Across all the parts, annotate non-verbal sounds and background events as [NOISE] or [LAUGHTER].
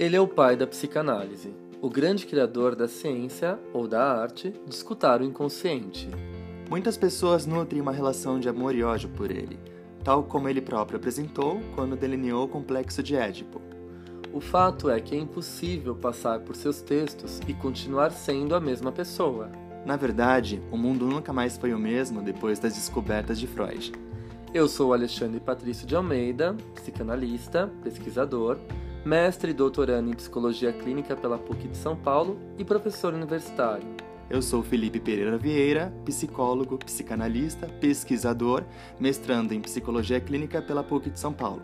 Ele é o pai da psicanálise, o grande criador da ciência ou da arte de escutar o inconsciente. Muitas pessoas nutrem uma relação de amor e ódio por ele, tal como ele próprio apresentou quando delineou o complexo de Édipo. O fato é que é impossível passar por seus textos e continuar sendo a mesma pessoa. Na verdade, o mundo nunca mais foi o mesmo depois das descobertas de Freud. Eu sou Alexandre Patrício de Almeida, psicanalista, pesquisador, mestre e doutorando em psicologia clínica pela PUC de São Paulo e professor universitário. Eu sou Felipe Pereira Vieira, psicólogo, psicanalista, pesquisador, mestrando em psicologia clínica pela PUC de São Paulo.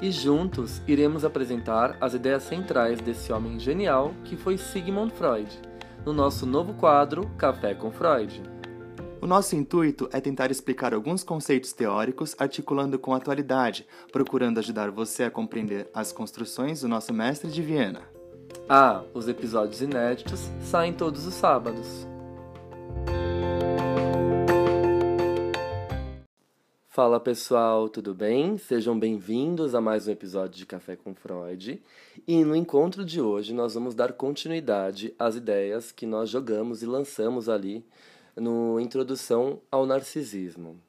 E juntos iremos apresentar as ideias centrais desse homem genial que foi Sigmund Freud, no nosso novo quadro Café com Freud. O nosso intuito é tentar explicar alguns conceitos teóricos articulando com a atualidade, procurando ajudar você a compreender as construções do nosso mestre de Viena. Ah, os episódios inéditos saem todos os sábados. Fala pessoal, tudo bem? Sejam bem-vindos a mais um episódio de Café com Freud. E no encontro de hoje nós vamos dar continuidade às ideias que nós jogamos e lançamos ali no Introdução ao Narcisismo.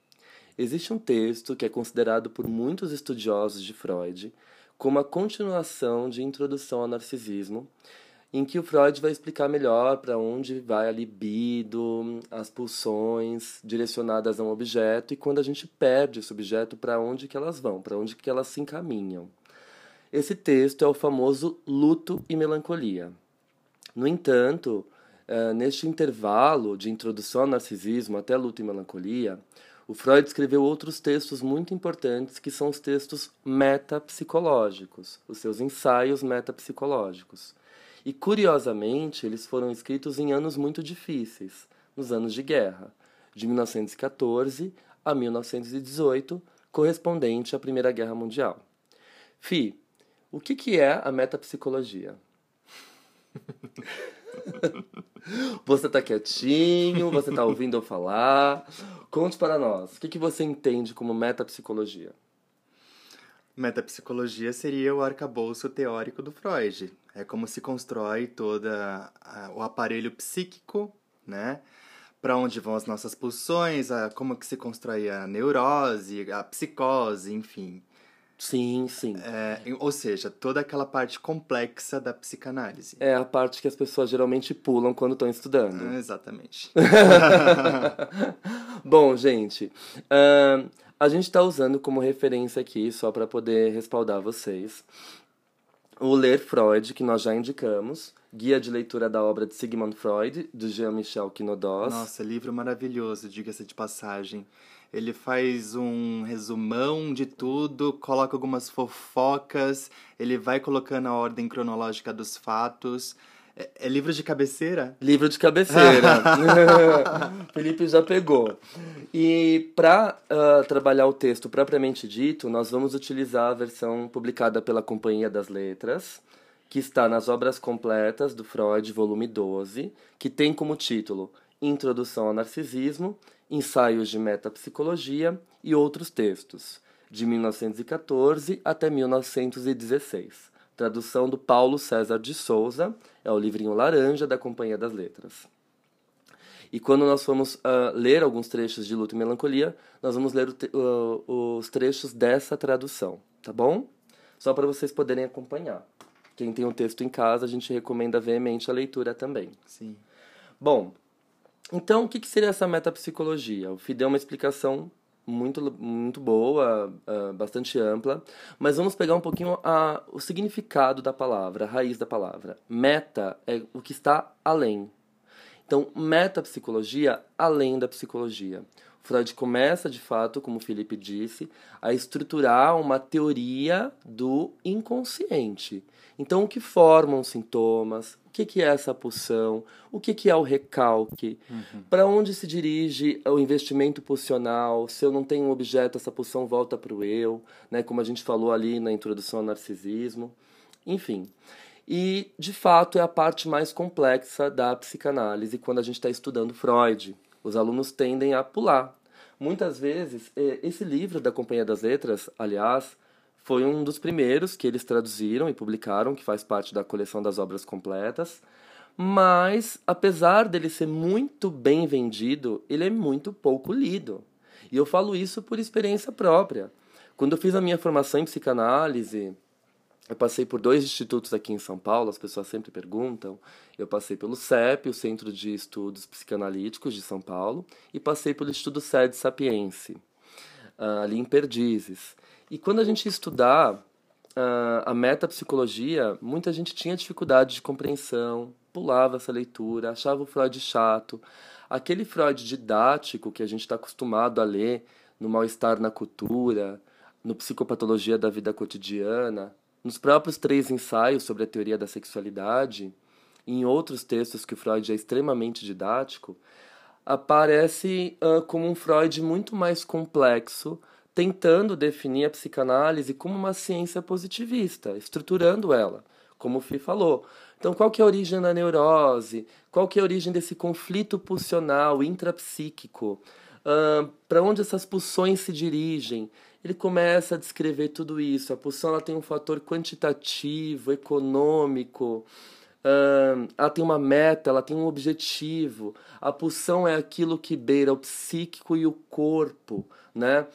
Existe um texto que é considerado por muitos estudiosos de Freud como a continuação de Introdução ao Narcisismo, em que o Freud vai explicar melhor para onde vai a libido, as pulsões direcionadas a um objeto e quando a gente perde esse objeto, para onde que elas vão, para onde que elas se encaminham. Esse texto é o famoso Luto e Melancolia. No entanto, Uh, neste intervalo de introdução ao narcisismo até luta e melancolia, o Freud escreveu outros textos muito importantes que são os textos metapsicológicos, os seus ensaios metapsicológicos. E curiosamente, eles foram escritos em anos muito difíceis, nos anos de guerra, de 1914 a 1918, correspondente à Primeira Guerra Mundial. Fi, o que, que é a metapsicologia? [LAUGHS] [LAUGHS] Você tá quietinho, você tá ouvindo eu falar. Conte para nós, o que, que você entende como metapsicologia? Metapsicologia seria o arcabouço teórico do Freud. É como se constrói todo o aparelho psíquico, né? Para onde vão as nossas pulsões, a, como que se constrói a neurose, a psicose, enfim. Sim, sim. É, ou seja, toda aquela parte complexa da psicanálise. É a parte que as pessoas geralmente pulam quando estão estudando. É, exatamente. [LAUGHS] Bom, gente, uh, a gente está usando como referência aqui, só para poder respaldar vocês, o Ler Freud, que nós já indicamos, Guia de Leitura da Obra de Sigmund Freud, do Jean-Michel Quinodos. Nossa, livro maravilhoso, diga-se de passagem. Ele faz um resumão de tudo, coloca algumas fofocas, ele vai colocando a ordem cronológica dos fatos. É, é livro de cabeceira? Livro de cabeceira. [LAUGHS] [LAUGHS] Felipe já pegou. E para uh, ah, trabalhar o texto propriamente dito, nós vamos utilizar a versão publicada pela Companhia das Letras, que está nas Obras Completas do Freud, volume 12, que tem como título Introdução ao Narcisismo Ensaios de Metapsicologia e outros textos, de 1914 até 1916. Tradução do Paulo César de Souza, é o livrinho laranja da Companhia das Letras. E quando nós formos uh, ler alguns trechos de Luta e Melancolia, nós vamos ler uh, os trechos dessa tradução, tá bom? Só para vocês poderem acompanhar. Quem tem o texto em casa, a gente recomenda veemente a leitura também. Sim. Bom, então, o que, que seria essa metapsicologia? O Fi deu uma explicação muito, muito boa, uh, bastante ampla, mas vamos pegar um pouquinho a, o significado da palavra, a raiz da palavra. Meta é o que está além. Então, metapsicologia, além da psicologia. Freud começa, de fato, como o Felipe disse, a estruturar uma teoria do inconsciente. Então, o que formam sintomas, que, que é essa pulsão, o que, que é o recalque, uhum. para onde se dirige o investimento pulsional, se eu não tenho um objeto, essa pulsão volta para o eu, né, como a gente falou ali na introdução ao narcisismo, enfim. E, de fato, é a parte mais complexa da psicanálise quando a gente está estudando Freud. Os alunos tendem a pular. Muitas vezes, esse livro da Companhia das Letras, aliás, foi um dos primeiros que eles traduziram e publicaram, que faz parte da coleção das obras completas. Mas, apesar dele ser muito bem vendido, ele é muito pouco lido. E eu falo isso por experiência própria. Quando eu fiz a minha formação em psicanálise, eu passei por dois institutos aqui em São Paulo, as pessoas sempre perguntam. Eu passei pelo CEP, o Centro de Estudos Psicanalíticos de São Paulo, e passei pelo Estudo Sede Sapiense, ah, ali em Perdizes. E quando a gente estudar uh, a metapsicologia, muita gente tinha dificuldade de compreensão, pulava essa leitura, achava o Freud chato. Aquele Freud didático que a gente está acostumado a ler no Mal-Estar na Cultura, no Psicopatologia da Vida Cotidiana, nos próprios três ensaios sobre a teoria da sexualidade, e em outros textos que o Freud é extremamente didático, aparece uh, como um Freud muito mais complexo, tentando definir a psicanálise como uma ciência positivista, estruturando ela, como o Fi falou. Então, qual que é a origem da neurose? Qual que é a origem desse conflito pulsional, intrapsíquico? Uh, Para onde essas pulsões se dirigem? ele começa a descrever tudo isso. A pulsão ela tem um fator quantitativo, econômico, uh, ela tem uma meta, ela tem um objetivo. A pulsão é aquilo que beira o psíquico e o corpo, né?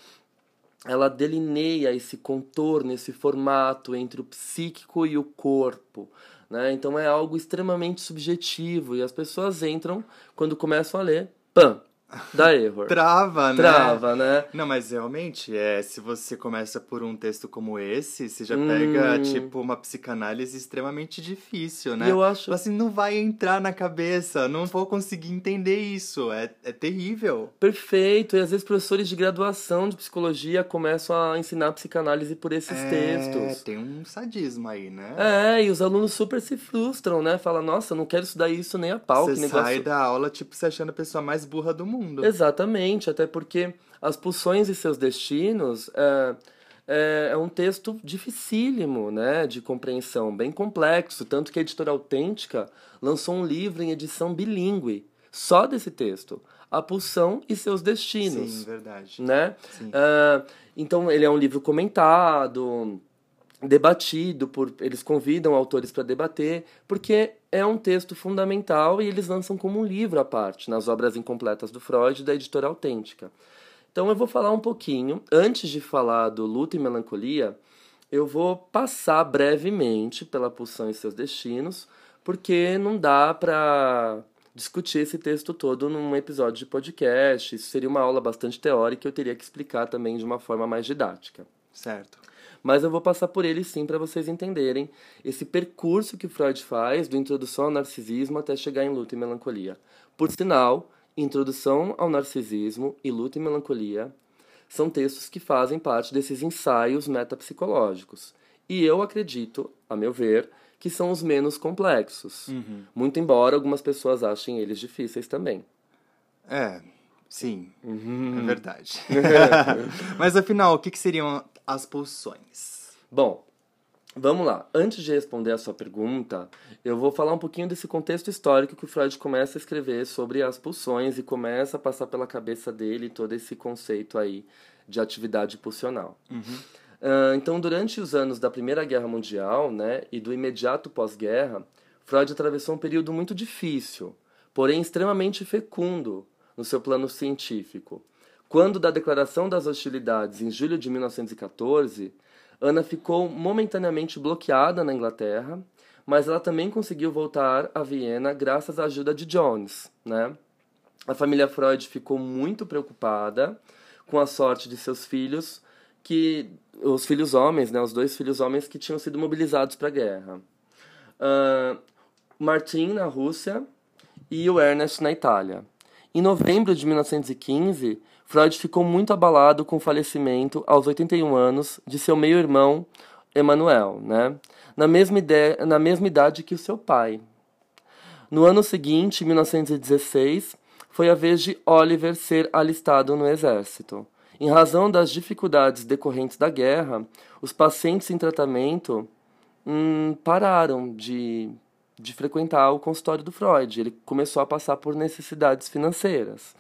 Ela delineia esse contorno, esse formato entre o psíquico e o corpo. Né? Então é algo extremamente subjetivo e as pessoas entram, quando começam a ler, pam, Dá erro. [LAUGHS] Trava, né? Trava, né? Não, mas realmente, é, se você começa por um texto como esse, você já pega, hum. tipo, uma psicanálise extremamente difícil, né? Eu acho... Assim, não vai entrar na cabeça, não vou conseguir entender isso, é, é terrível. Perfeito, e às vezes professores de graduação de psicologia começam a ensinar psicanálise por esses é, textos. tem um sadismo aí, né? É, e os alunos super se frustram, né? Fala, nossa, não quero estudar isso nem a pau. Você que negócio... sai da aula, tipo, se achando a pessoa mais burra do mundo mundo. Exatamente, até porque as pulsões e seus destinos é, é, é, um texto dificílimo né, de compreensão, bem complexo, tanto que a editora Autêntica lançou um livro em edição bilíngue, só desse texto. A pulsão e seus destinos. Sim, verdade. Né? Sim. Uh, então, ele é um livro comentado, debatido por eles convidam autores para debater porque é um texto fundamental e eles lançam como um livro à parte nas obras incompletas do Freud da editora Autêntica. Então eu vou falar um pouquinho antes de falar do luto e melancolia, eu vou passar brevemente pela pulsão e seus destinos, porque não dá para discutir esse texto todo num episódio de podcast. Isso seria uma aula bastante teórica, eu teria que explicar também de uma forma mais didática. Certo mas eu vou passar por ele sim para vocês entenderem esse percurso que Freud faz do introdução ao narcisismo até chegar em luta e melancolia. Por sinal, Introdução ao Narcisismo e Luta e Melancolia são textos que fazem parte desses ensaios metapsicológicos. E eu acredito, a meu ver, que são os menos complexos. Uhum. Muito embora algumas pessoas achem eles difíceis também. É, sim, uhum. é verdade. [LAUGHS] [LAUGHS] Mas afinal, o que, que seriam as pulsões? Bom, vamos lá. Antes de responder a sua pergunta, eu vou falar um pouquinho desse contexto histórico que o Freud começa a escrever sobre as pulsões e começa a passar pela cabeça dele todo esse conceito aí de atividade pulsional. Uhum. Uh, então, durante os anos da Primeira Guerra Mundial né, e do imediato pós-guerra, Freud atravessou um período muito difícil, porém extremamente fecundo no seu plano científico. Quando da declaração das hostilidades em julho de 1914, Ana ficou momentaneamente bloqueada na Inglaterra, mas ela também conseguiu voltar a Viena graças à ajuda de Jones, né? A família Freud ficou muito preocupada com a sorte de seus filhos, que os filhos homens, né, os dois filhos homens que tinham sido mobilizados para a guerra. Uh, Martin na Rússia e o Ernest na Itália. Em novembro de 1915, Freud ficou muito abalado com o falecimento, aos 81 anos, de seu meio-irmão, Emanuel, né? na, mesma ideia, na mesma idade que o seu pai. No ano seguinte, 1916, foi a vez de Oliver ser alistado no exército. Em razão das dificuldades decorrentes da guerra, os pacientes em tratamento hum, pararam de, de frequentar o consultório do Freud. Ele começou a passar por necessidades financeiras.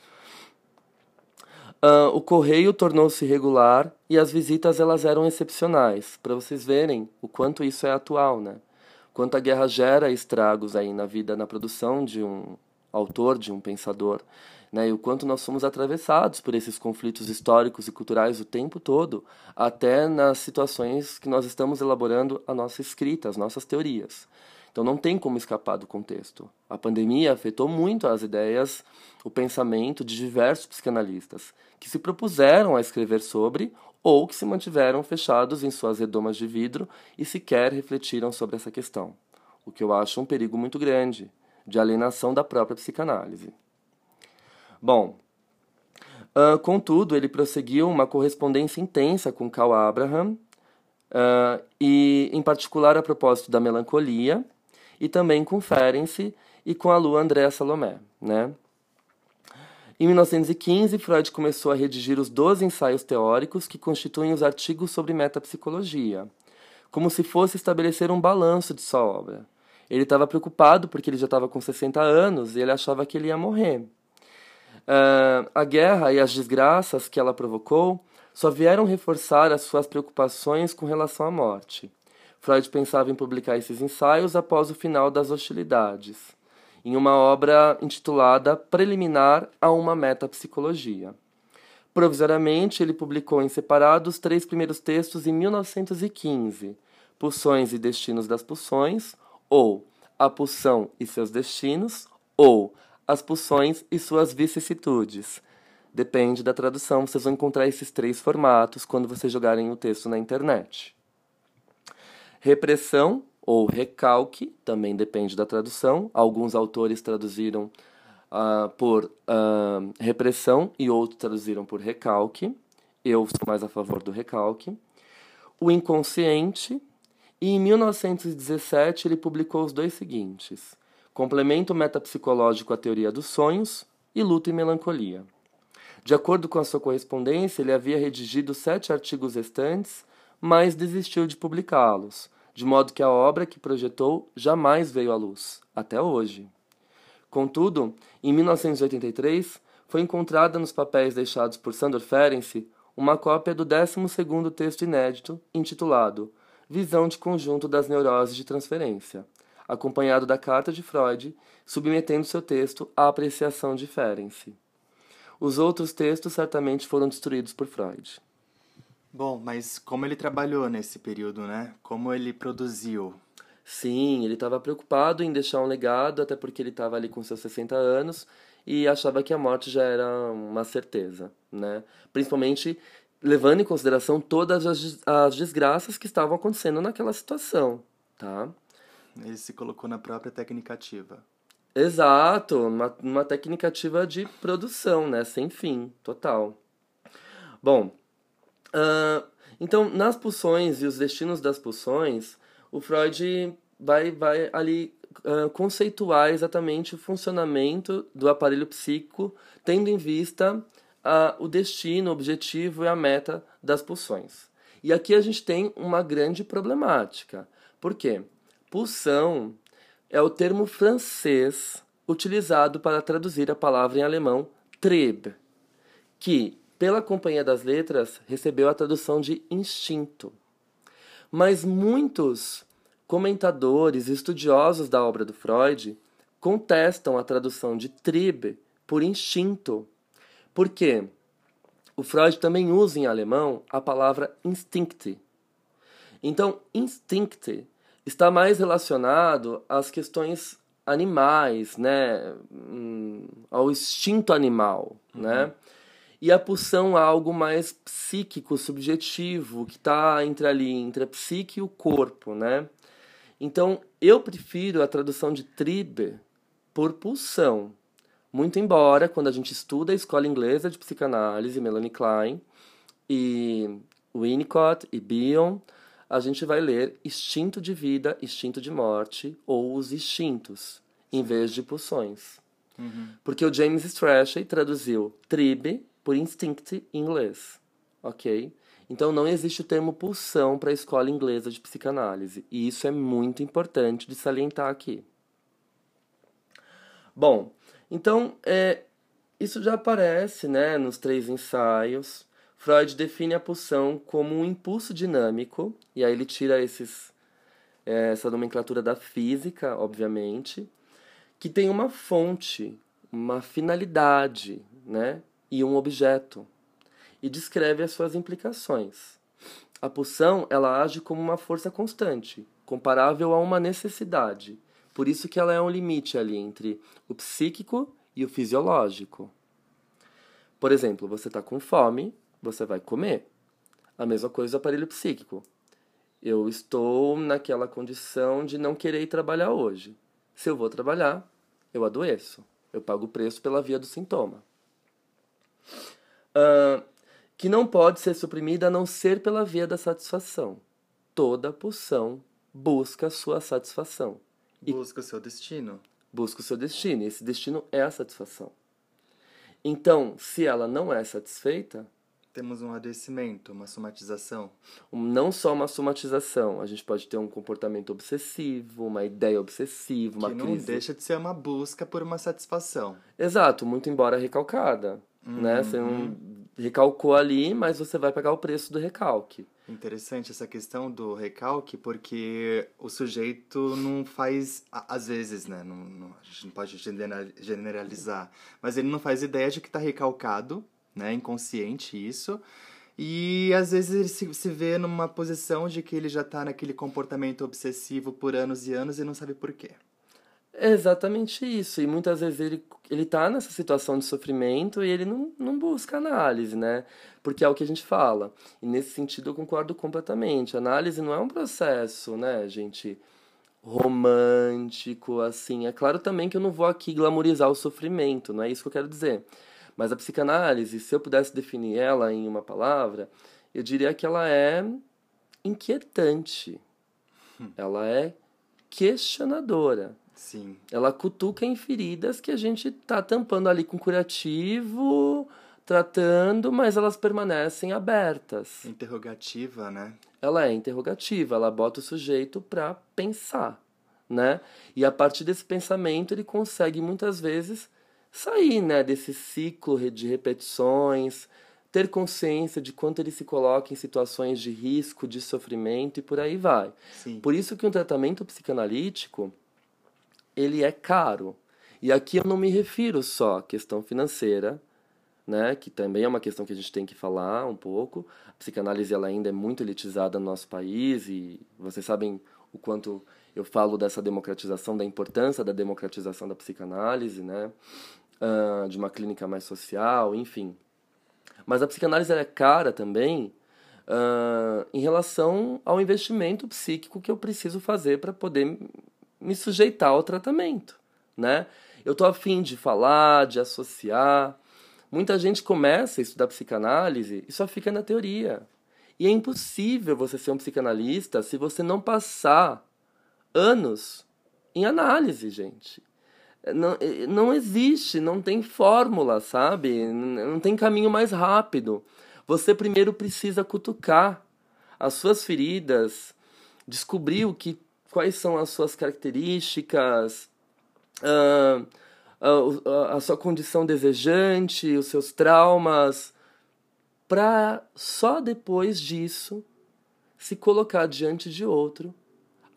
Uh, o correio tornou-se regular e as visitas elas eram excepcionais, para vocês verem o quanto isso é atual, né? Quanto a guerra gera estragos aí na vida, na produção de um autor, de um pensador, né? E o quanto nós somos atravessados por esses conflitos históricos e culturais o tempo todo, até nas situações que nós estamos elaborando a nossa escrita, as nossas teorias. Então não tem como escapar do contexto. A pandemia afetou muito as ideias, o pensamento de diversos psicanalistas que se propuseram a escrever sobre ou que se mantiveram fechados em suas redomas de vidro e sequer refletiram sobre essa questão, o que eu acho um perigo muito grande de alienação da própria psicanálise. Bom, uh, contudo, ele prosseguiu uma correspondência intensa com Carl Abraham, uh, e em particular a propósito da melancolia, e também com Ferenc e com a Lua Andréa Salomé. Né? Em 1915, Freud começou a redigir os 12 ensaios teóricos que constituem os artigos sobre metapsicologia, como se fosse estabelecer um balanço de sua obra. Ele estava preocupado porque ele já estava com 60 anos e ele achava que ele ia morrer. Uh, a guerra e as desgraças que ela provocou só vieram reforçar as suas preocupações com relação à morte. Freud pensava em publicar esses ensaios após o final das hostilidades, em uma obra intitulada Preliminar a uma Metapsicologia. Provisoriamente, ele publicou em separado os três primeiros textos em 1915, Pulsões e Destinos das Pulsões, ou A Pulsão e seus Destinos, ou As Pulsões e suas Vicissitudes. Depende da tradução, vocês vão encontrar esses três formatos quando vocês jogarem o texto na internet. Repressão ou recalque, também depende da tradução. Alguns autores traduziram uh, por uh, repressão e outros traduziram por recalque. Eu sou mais a favor do recalque. O inconsciente. E em 1917 ele publicou os dois seguintes: Complemento metapsicológico à teoria dos sonhos e Luto e melancolia. De acordo com a sua correspondência, ele havia redigido sete artigos restantes mas desistiu de publicá-los, de modo que a obra que projetou jamais veio à luz, até hoje. Contudo, em 1983, foi encontrada nos papéis deixados por Sandor Ferenczi uma cópia do 12º texto inédito, intitulado Visão de Conjunto das Neuroses de Transferência, acompanhado da carta de Freud, submetendo seu texto à apreciação de Ferenczi. Os outros textos certamente foram destruídos por Freud. Bom, mas como ele trabalhou nesse período, né? Como ele produziu? Sim, ele estava preocupado em deixar um legado, até porque ele estava ali com seus 60 anos e achava que a morte já era uma certeza, né? Principalmente levando em consideração todas as, as desgraças que estavam acontecendo naquela situação, tá? Ele se colocou na própria técnica ativa. Exato, uma, uma técnica ativa de produção, né? Sem fim, total. Bom, Uh, então, nas pulsões e os destinos das pulsões, o Freud vai, vai ali uh, conceituar exatamente o funcionamento do aparelho psíquico, tendo em vista uh, o destino, o objetivo e a meta das pulsões. E aqui a gente tem uma grande problemática. Por quê? Pulsão é o termo francês utilizado para traduzir a palavra em alemão Trieb, que pela Companhia das Letras, recebeu a tradução de instinto. Mas muitos comentadores e estudiosos da obra do Freud contestam a tradução de Trieb por instinto. Por quê? O Freud também usa em alemão a palavra instinct. Então, instinct está mais relacionado às questões animais, né? Hum, ao instinto animal, né? uhum. né? E a pulsão é algo mais psíquico, subjetivo, que está entre ali, entre a psique e o corpo, né? Então, eu prefiro a tradução de tribe por pulsão. Muito embora, quando a gente estuda a escola inglesa de psicanálise, Melanie Klein, e Winnicott e Bion, a gente vai ler instinto de vida, instinto de morte, ou os instintos, em vez de pulsões. Uhum. Porque o James Strachey traduziu tribe por instinct em inglês, ok? Então não existe o termo pulsão para a escola inglesa de psicanálise, e isso é muito importante de salientar aqui. Bom, então é, isso já aparece né, nos três ensaios. Freud define a pulsão como um impulso dinâmico, e aí ele tira esses, é, essa nomenclatura da física, obviamente, que tem uma fonte, uma finalidade né, e um objeto, e descreve as suas implicações. A pulsão ela age como uma força constante, comparável a uma necessidade. Por isso que ela é um limite ali entre o psíquico e o fisiológico. Por exemplo, você está com fome, você vai comer. A mesma coisa do aparelho psíquico. Eu estou naquela condição de não querer ir trabalhar hoje. Se eu vou trabalhar, eu adoeço. Eu pago o preço pela via do sintoma. Uh, que não pode ser suprimida a não ser pela via da satisfação. Toda pulsão busca a sua satisfação. Busca o seu destino. Busca o seu destino. E esse destino é a satisfação. Então, se ela não é satisfeita. Temos um adoecimento, uma somatização. Não só uma somatização, a gente pode ter um comportamento obsessivo, uma ideia obsessiva, uma que não crise. deixa de ser uma busca por uma satisfação. Exato, muito embora recalcada. Uhum. Né? Você não recalcou ali, mas você vai pagar o preço do recalque. Interessante essa questão do recalque, porque o sujeito não faz, às vezes, né? Não, não, a gente não pode generalizar, mas ele não faz ideia de que está recalcado, né? Inconsciente isso. E às vezes ele se, se vê numa posição de que ele já está naquele comportamento obsessivo por anos e anos e não sabe por quê. É exatamente isso. E muitas vezes ele, ele tá nessa situação de sofrimento e ele não, não busca análise, né? Porque é o que a gente fala. E nesse sentido eu concordo completamente. A análise não é um processo, né, gente, romântico, assim. É claro também que eu não vou aqui glamorizar o sofrimento, não é isso que eu quero dizer. Mas a psicanálise, se eu pudesse definir ela em uma palavra, eu diria que ela é inquietante. Hum. Ela é questionadora. Sim. Ela cutuca em feridas que a gente tá tampando ali com curativo, tratando, mas elas permanecem abertas. Interrogativa, né? Ela é interrogativa, ela bota o sujeito para pensar, né? E a partir desse pensamento ele consegue muitas vezes sair, né, desse ciclo de repetições, ter consciência de quanto ele se coloca em situações de risco, de sofrimento e por aí vai. Sim. Por isso que um tratamento psicanalítico ele é caro. E aqui eu não me refiro só à questão financeira, né, que também é uma questão que a gente tem que falar um pouco. A psicanálise ela ainda é muito elitizada no nosso país e vocês sabem o quanto eu falo dessa democratização, da importância da democratização da psicanálise, né, uh, de uma clínica mais social, enfim. Mas a psicanálise é cara também uh, em relação ao investimento psíquico que eu preciso fazer para poder me sujeitar ao tratamento, né? Eu tô afim de falar, de associar. Muita gente começa a estudar psicanálise e só fica na teoria. E é impossível você ser um psicanalista se você não passar anos em análise, gente. Não, não existe, não tem fórmula, sabe? Não tem caminho mais rápido. Você primeiro precisa cutucar as suas feridas, descobrir o que quais são as suas características, uh, a, a sua condição desejante, os seus traumas, para só depois disso se colocar diante de outro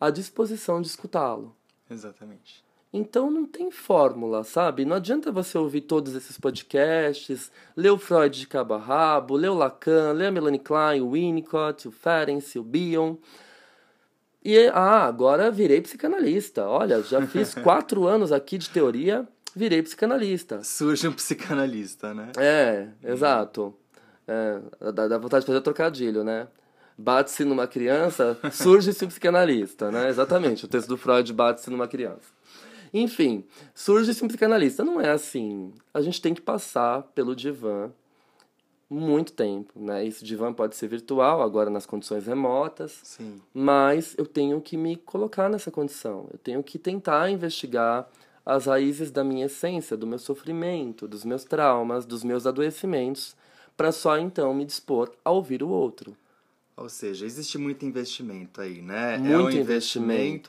à disposição de escutá-lo. Exatamente. Então não tem fórmula, sabe? Não adianta você ouvir todos esses podcasts, ler o Freud de cabo a rabo, ler o Lacan, ler a Melanie Klein, o Winnicott, o Ferenc, o Bion. E, ah, agora virei psicanalista. Olha, já fiz [LAUGHS] quatro anos aqui de teoria, virei psicanalista. Surge um psicanalista, né? É, exato. É, dá, dá vontade de fazer trocadilho, né? Bate-se numa criança, surge-se um psicanalista, né? Exatamente, o texto do Freud bate-se numa criança. Enfim, surge-se um psicanalista. Não é assim. A gente tem que passar pelo divã muito tempo, né? Esse divã pode ser virtual, agora nas condições remotas. Sim. Mas eu tenho que me colocar nessa condição. Eu tenho que tentar investigar as raízes da minha essência, do meu sofrimento, dos meus traumas, dos meus adoecimentos, para só então me dispor a ouvir o outro. Ou seja, existe muito investimento aí, né? Muito é um investimento.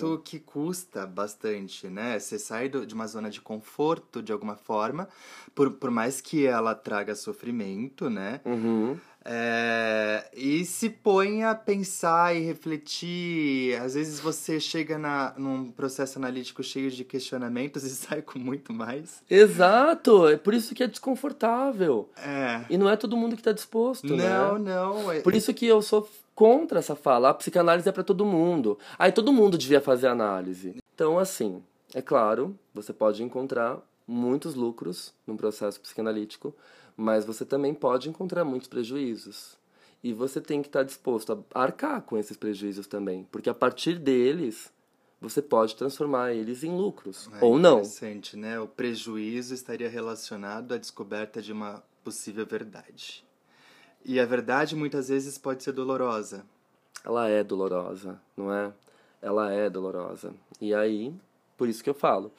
investimento que custa bastante, né? Você sai do- de uma zona de conforto de alguma forma, por, por mais que ela traga sofrimento, né? Uhum. É, e se põe a pensar e refletir. Às vezes você chega na, num processo analítico cheio de questionamentos [LAUGHS] e sai com muito mais. Exato! É por isso que é desconfortável. É. E não é todo mundo que está disposto, Não, né? não. é- Por isso que eu sou contra essa fala. A psicanálise é para todo mundo. Aí todo mundo devia fazer análise. Então, assim, é claro, você pode encontrar muitos lucros num processo psicanalítico, mas você também pode encontrar muitos prejuízos. E você tem que estar disposto a arcar com esses prejuízos também, porque a partir deles você pode transformar eles em lucros É ou não. Interessante, né? O prejuízo estaria relacionado à descoberta de uma possível verdade. E a verdade muitas vezes pode ser dolorosa. ela é dolorosa, não é? Ela é dolorosa. E aí, por isso que eu falo,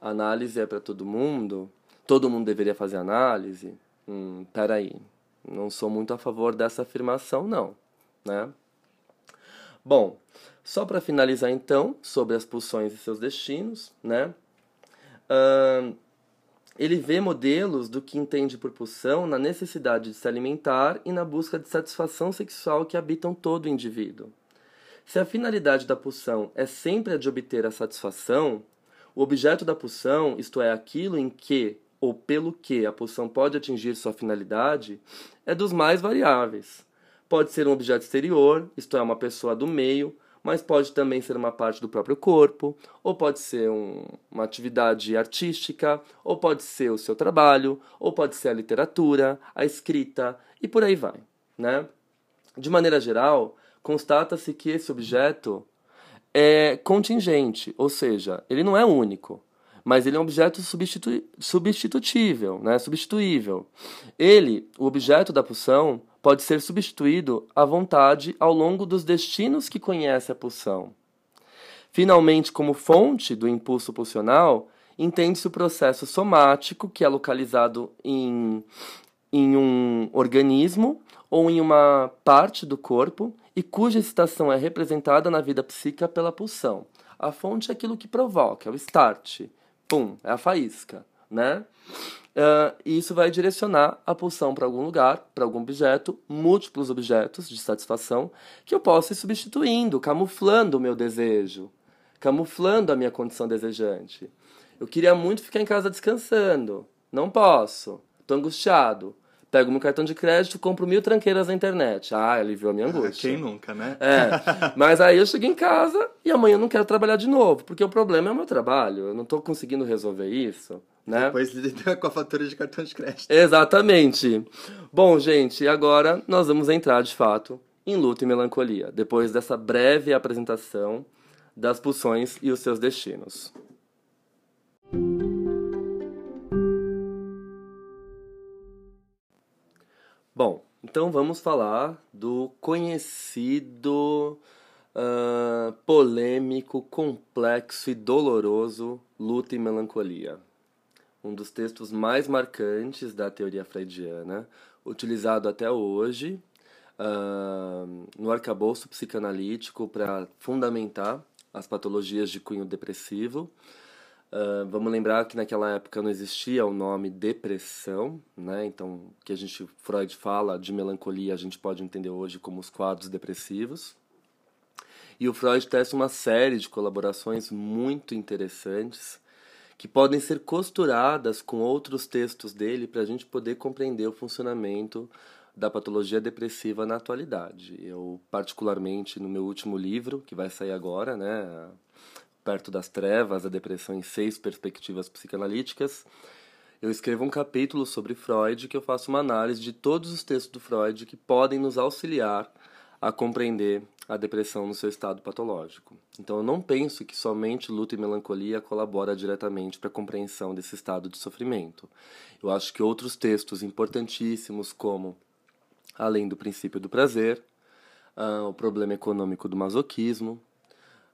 análise é para todo mundo, todo mundo deveria fazer análise. Hum, peraí, não sou muito a favor dessa afirmação, não, né? Bom, só para finalizar então, sobre as pulsões e seus destinos, né? Ahn, ele vê modelos do que entende por pulsão na necessidade de se alimentar e na busca de satisfação sexual que habitam todo o indivíduo. Se a finalidade da pulsão é sempre a de obter a satisfação, o objeto da pulsão, isto é, aquilo em que ou pelo que a pulsão pode atingir sua finalidade, é dos mais variáveis. Pode ser um objeto exterior, isto é, uma pessoa do meio, mas pode também ser uma parte do próprio corpo, ou pode ser um- uma atividade artística, ou pode ser o seu trabalho, ou pode ser a literatura, a escrita e por aí vai, né? De maneira geral, constata-se que esse objeto é contingente, ou seja, ele não é único, mas ele é um objeto substitu substitutível, né? substituível. Ele, o objeto da pulsão, pode ser substituído à vontade ao longo dos destinos que conhece a pulsão. Finalmente, como fonte do impulso pulsional, entende-se o processo somático, que é localizado em, em um organismo ou em uma parte do corpo e cuja excitação é representada na vida psíquica pela pulsão. A fonte é aquilo que provoca, é o start. Pum, é a faísca, né? Ah, e isso vai direcionar a pulsão para algum lugar, para algum objeto, múltiplos objetos de satisfação, que eu posso ir substituindo, camuflando o meu desejo, camuflando a minha condição desejante. Eu queria muito ficar em casa descansando. Não posso. Tô angustiado. Pego meu cartão de crédito, compro mil tranqueiras na internet. Ah, aliviou a minha Ah, angústia. Quem nunca, né? É, mas aí eu chego em casa e amanhã eu não quero trabalhar de novo, porque o problema é o meu trabalho. Eu não tô conseguindo resolver isso, né? Depois lida com a fatura de cartão de crédito. Exatamente. Bom, gente, agora nós vamos entrar de fato em luto e melancolia, depois dessa breve apresentação das pulsões e os seus destinos. Bom, então vamos falar do conhecido, ah, polêmico, complexo e doloroso Luto e Melancolia um dos textos mais marcantes da teoria freudiana, utilizado até hoje ah, no arcabouço psicanalítico para fundamentar as patologias de cunho depressivo. Ah, vamos lembrar que naquela época não existia o nome depressão, né? Então, o que a gente Freud fala de melancolia, a gente pode entender hoje como os quadros depressivos. E o Freud testa uma série de colaborações muito interessantes que podem ser costuradas com outros textos dele para a gente poder compreender o funcionamento da patologia depressiva na atualidade. Eu, particularmente, no meu último livro, que vai sair agora, né, Perto das Trevas, a Depressão em Seis Perspectivas Psicanalíticas, eu escrevo um capítulo sobre Freud que eu faço uma análise de todos os textos do Freud que podem nos auxiliar a compreender a depressão no seu estado patológico. Então eu não penso que somente luto e melancolia colabora diretamente para a compreensão desse estado de sofrimento. Eu acho que outros textos importantíssimos como Além do princípio do prazer, ah, o problema econômico do masoquismo,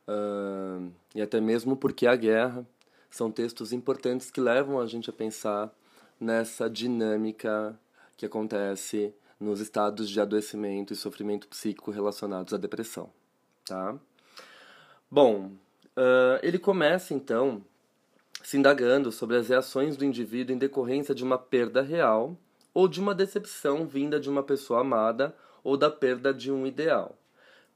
ah, e até mesmo porque a guerra são textos importantes que levam a gente a pensar nessa dinâmica que acontece nos estados de adoecimento e sofrimento psíquico relacionados à depressão, tá? Bom, uh, ele começa então se indagando sobre as reações do indivíduo em decorrência de uma perda real ou de uma decepção vinda de uma pessoa amada ou da perda de um ideal.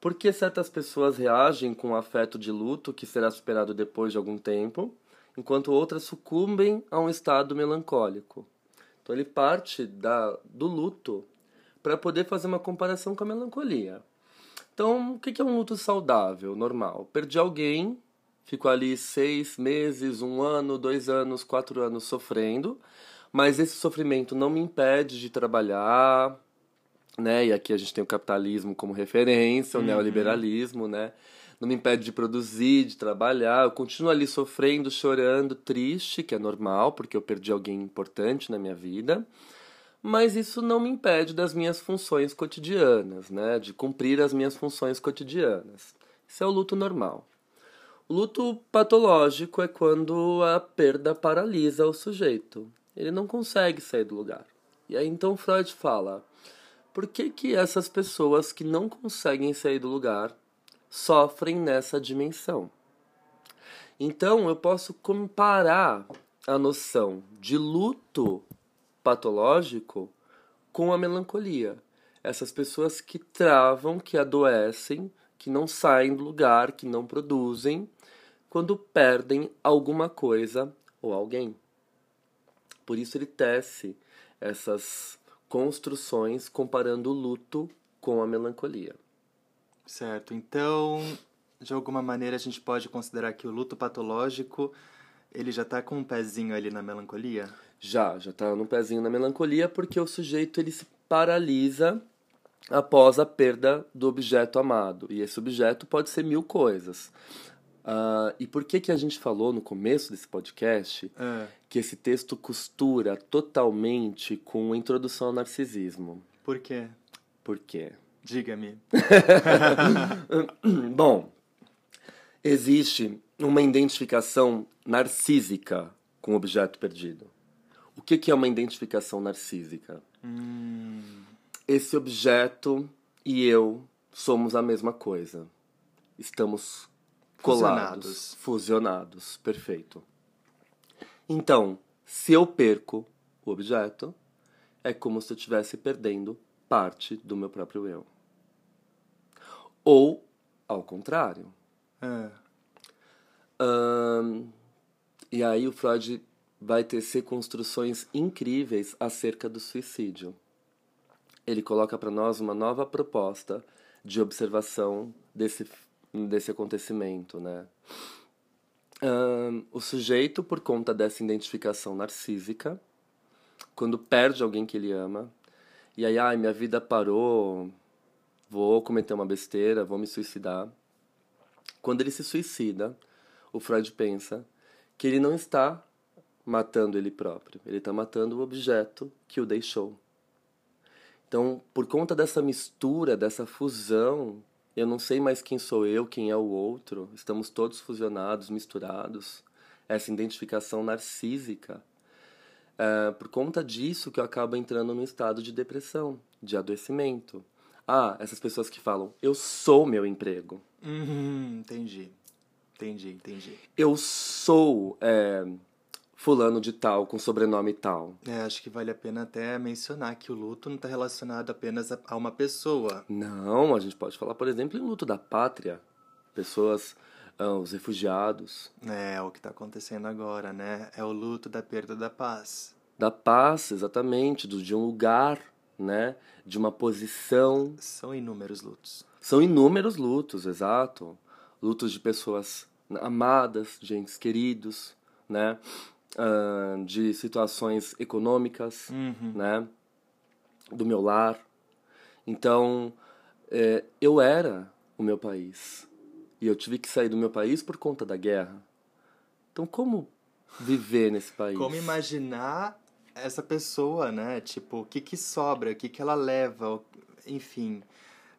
Por que certas pessoas reagem com afeto de luto que será superado depois de algum tempo, enquanto outras sucumbem a um estado melancólico? Então ele parte da, do luto para poder fazer uma comparação com a melancolia. Então, o que é um luto saudável, normal? Perdi alguém, fico ali seis meses, um ano, dois anos, quatro anos sofrendo, mas esse sofrimento não me impede de trabalhar, né? E aqui a gente tem o capitalismo como referência, o uhum. neoliberalismo, né? Não me impede de produzir, de trabalhar. Eu continuo ali sofrendo, chorando, triste, que é normal, porque eu perdi alguém importante na minha vida. Mas isso não me impede das minhas funções cotidianas, né? De cumprir as minhas funções cotidianas. Isso é o luto normal. O luto patológico é quando a perda paralisa o sujeito ele não consegue sair do lugar. E aí então Freud fala: por que, que essas pessoas que não conseguem sair do lugar sofrem nessa dimensão? Então eu posso comparar a noção de luto patológico com a melancolia. Essas pessoas que travam, que adoecem, que não saem do lugar, que não produzem, quando perdem alguma coisa ou alguém. Por isso ele tece essas construções comparando o luto com a melancolia. Certo. Então, de alguma maneira a gente pode considerar que o luto patológico ele já está com um pezinho ali na melancolia? Já, já está no pezinho na melancolia porque o sujeito ele se paralisa após a perda do objeto amado. E esse objeto pode ser mil coisas. Uh, e por que, que a gente falou no começo desse podcast é. que esse texto costura totalmente com a introdução ao narcisismo? Por quê? Por quê? Diga-me. [LAUGHS] Bom, existe uma identificação narcísica com o objeto perdido. O que, que é uma identificação narcísica? Hum. Esse objeto e eu somos a mesma coisa. Estamos colados, fusionados. fusionados. Perfeito. Então, se eu perco o objeto, é como se eu estivesse perdendo parte do meu próprio eu. Ou, ao contrário. É. Um, e aí o Freud vai tecer construções incríveis acerca do suicídio. Ele coloca para nós uma nova proposta de observação desse desse acontecimento, né? Um, o sujeito, por conta dessa identificação narcísica, quando perde alguém que ele ama, e aí, ai, minha vida parou, vou cometer uma besteira, vou me suicidar. Quando ele se suicida, o Freud pensa que ele não está matando ele próprio, ele está matando o objeto que o deixou. Então, por conta dessa mistura, dessa fusão eu não sei mais quem sou eu, quem é o outro. Estamos todos fusionados, misturados. Essa identificação narcísica. É por conta disso que eu acabo entrando num estado de depressão, de adoecimento. Ah, essas pessoas que falam, eu sou meu emprego. Uhum, entendi. Entendi, entendi. Eu sou é, fulano de tal, com sobrenome tal. É, acho que vale a pena até mencionar que o luto não está relacionado apenas a uma pessoa. Não, a gente pode falar, por exemplo, em luto da pátria. Pessoas, ah, os refugiados. É, o que está acontecendo agora, né? É o luto da perda da paz. Da paz, exatamente, do, de um lugar, né? De uma posição. São inúmeros lutos. São inúmeros lutos, exato. Lutos de pessoas amadas, de entes queridos, né? Uh, de situações econômicas, uhum. né? Do meu lar. Então, é, eu era o meu país. E eu tive que sair do meu país por conta da guerra. Então, como viver nesse país? Como imaginar essa pessoa, né? Tipo, o que que sobra, o que que ela leva, enfim.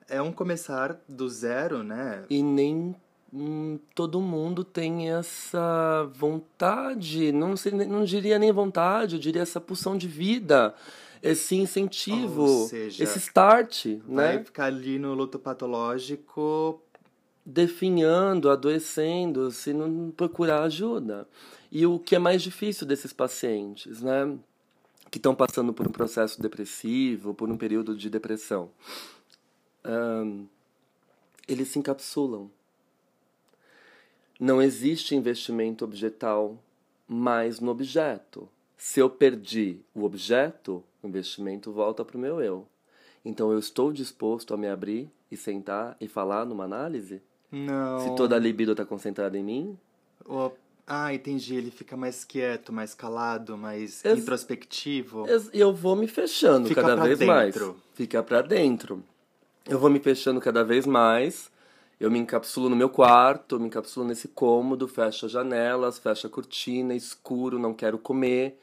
É um começar do zero, né? E nem hum, todo mundo tem essa vontade, não, sei, não diria nem vontade, eu diria essa pulsão de vida, esse incentivo, seja, esse start, Vai né? ficar ali no luto patológico. Definhando, adoecendo, se não procurar ajuda. E o que é mais difícil desses pacientes, né? Que estão passando por um processo depressivo, por um período de depressão. Ahn, eles se encapsulam. Não existe investimento objetal mais no objeto. Se eu perdi o objeto, o investimento volta para o meu eu. Então eu estou disposto a me abrir e sentar e falar numa análise? Não. Se toda a libido está concentrada em mim? O- Ah, entendi. Ele fica mais quieto, mais calado, mais Ex- introspectivo. E eu vou me fechando Fica cada vez mais. dentro. Fica pra dentro. Eu vou me fechando cada vez mais. Eu me encapsulo no meu quarto, me encapsulo nesse cômodo, fecho as janelas, fecho a cortina, escuro, não quero comer.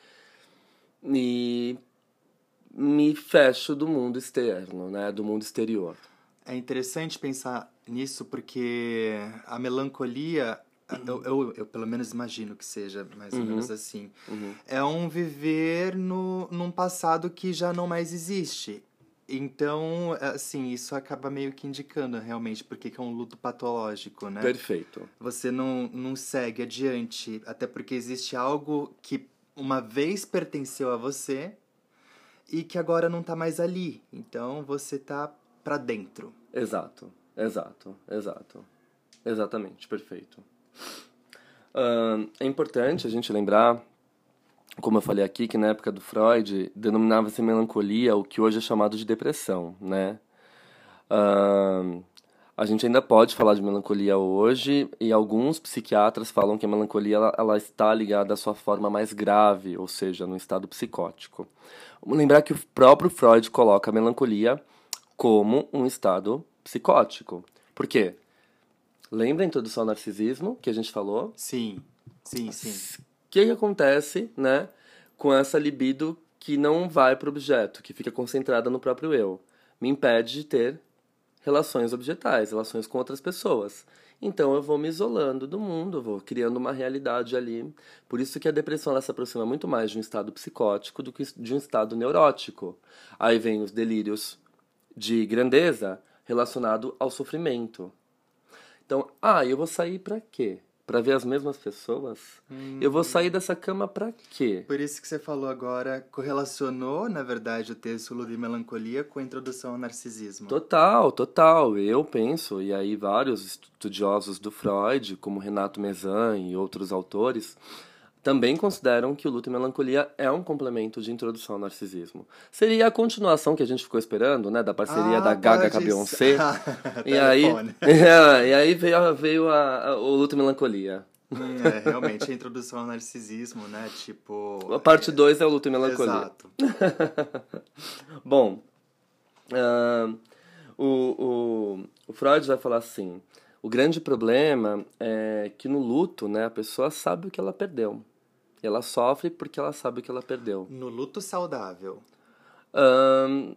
E me fecho do mundo externo, né? Do mundo exterior. É interessante pensar nisso porque a melancolia, eu, eu, eu pelo menos imagino que seja mais ou menos assim, é um viver no, num passado que já não mais existe. Então, assim, isso acaba meio que indicando realmente porque que é um luto patológico, né? Perfeito. Você não, não segue adiante, até porque existe algo que uma vez pertenceu a você e que agora não tá mais ali. Então, você tá pra dentro. Exato, exato, exato. Exatamente, perfeito. Ahn, é importante a gente lembrar, como eu falei aqui, que na época do Freud denominava-se melancolia o que hoje é chamado de depressão, né? Ahn, a gente ainda pode falar de melancolia hoje e alguns psiquiatras falam que a melancolia ela, ela está ligada à sua forma mais grave, ou seja, no estado psicótico. Vamos lembrar que o próprio Freud coloca a melancolia como um estado psicótico. Por quê? Lembra a introdução ao narcisismo que a gente falou? Sim, sim, sim. O que, que acontece, né, com essa libido que não vai para o objeto, que fica concentrada no próprio eu? Me impede de ter relações objetais, relações com outras pessoas. Então eu vou me isolando do mundo, vou criando uma realidade ali. Por isso que a depressão ela se aproxima muito mais de um estado psicótico do que de um estado neurótico. Aí vem os delírios de grandeza relacionado ao sofrimento. Então, ah, eu vou sair pra quê? Pra ver as mesmas pessoas? Eu vou sair dessa cama pra quê? Por isso que você falou agora, correlacionou, na verdade, o texto Ludo e Melancolia com a introdução ao narcisismo. Total, total. Eu penso, e aí vários estudiosos do Freud, como Renato Mezan e outros autores, também consideram que o luto e melancolia é um complemento de introdução ao narcisismo. Seria a continuação que a gente ficou esperando, né, da parceria Ah, da Gaga com a Beyoncé. ser. [LAUGHS] e aí, Telefone. [LAUGHS] e aí veio, veio a- a- o luto e melancolia. Hum, é, realmente, a introdução ao narcisismo, né? Tipo... A parte 2 é o luto e melancolia. Exato. [LAUGHS] Bom, ah, o, o, o Freud vai falar assim: o grande problema é que no luto, né, a pessoa sabe o que ela perdeu. Ela sofre porque ela sabe o que ela perdeu. No luto saudável. Ahn,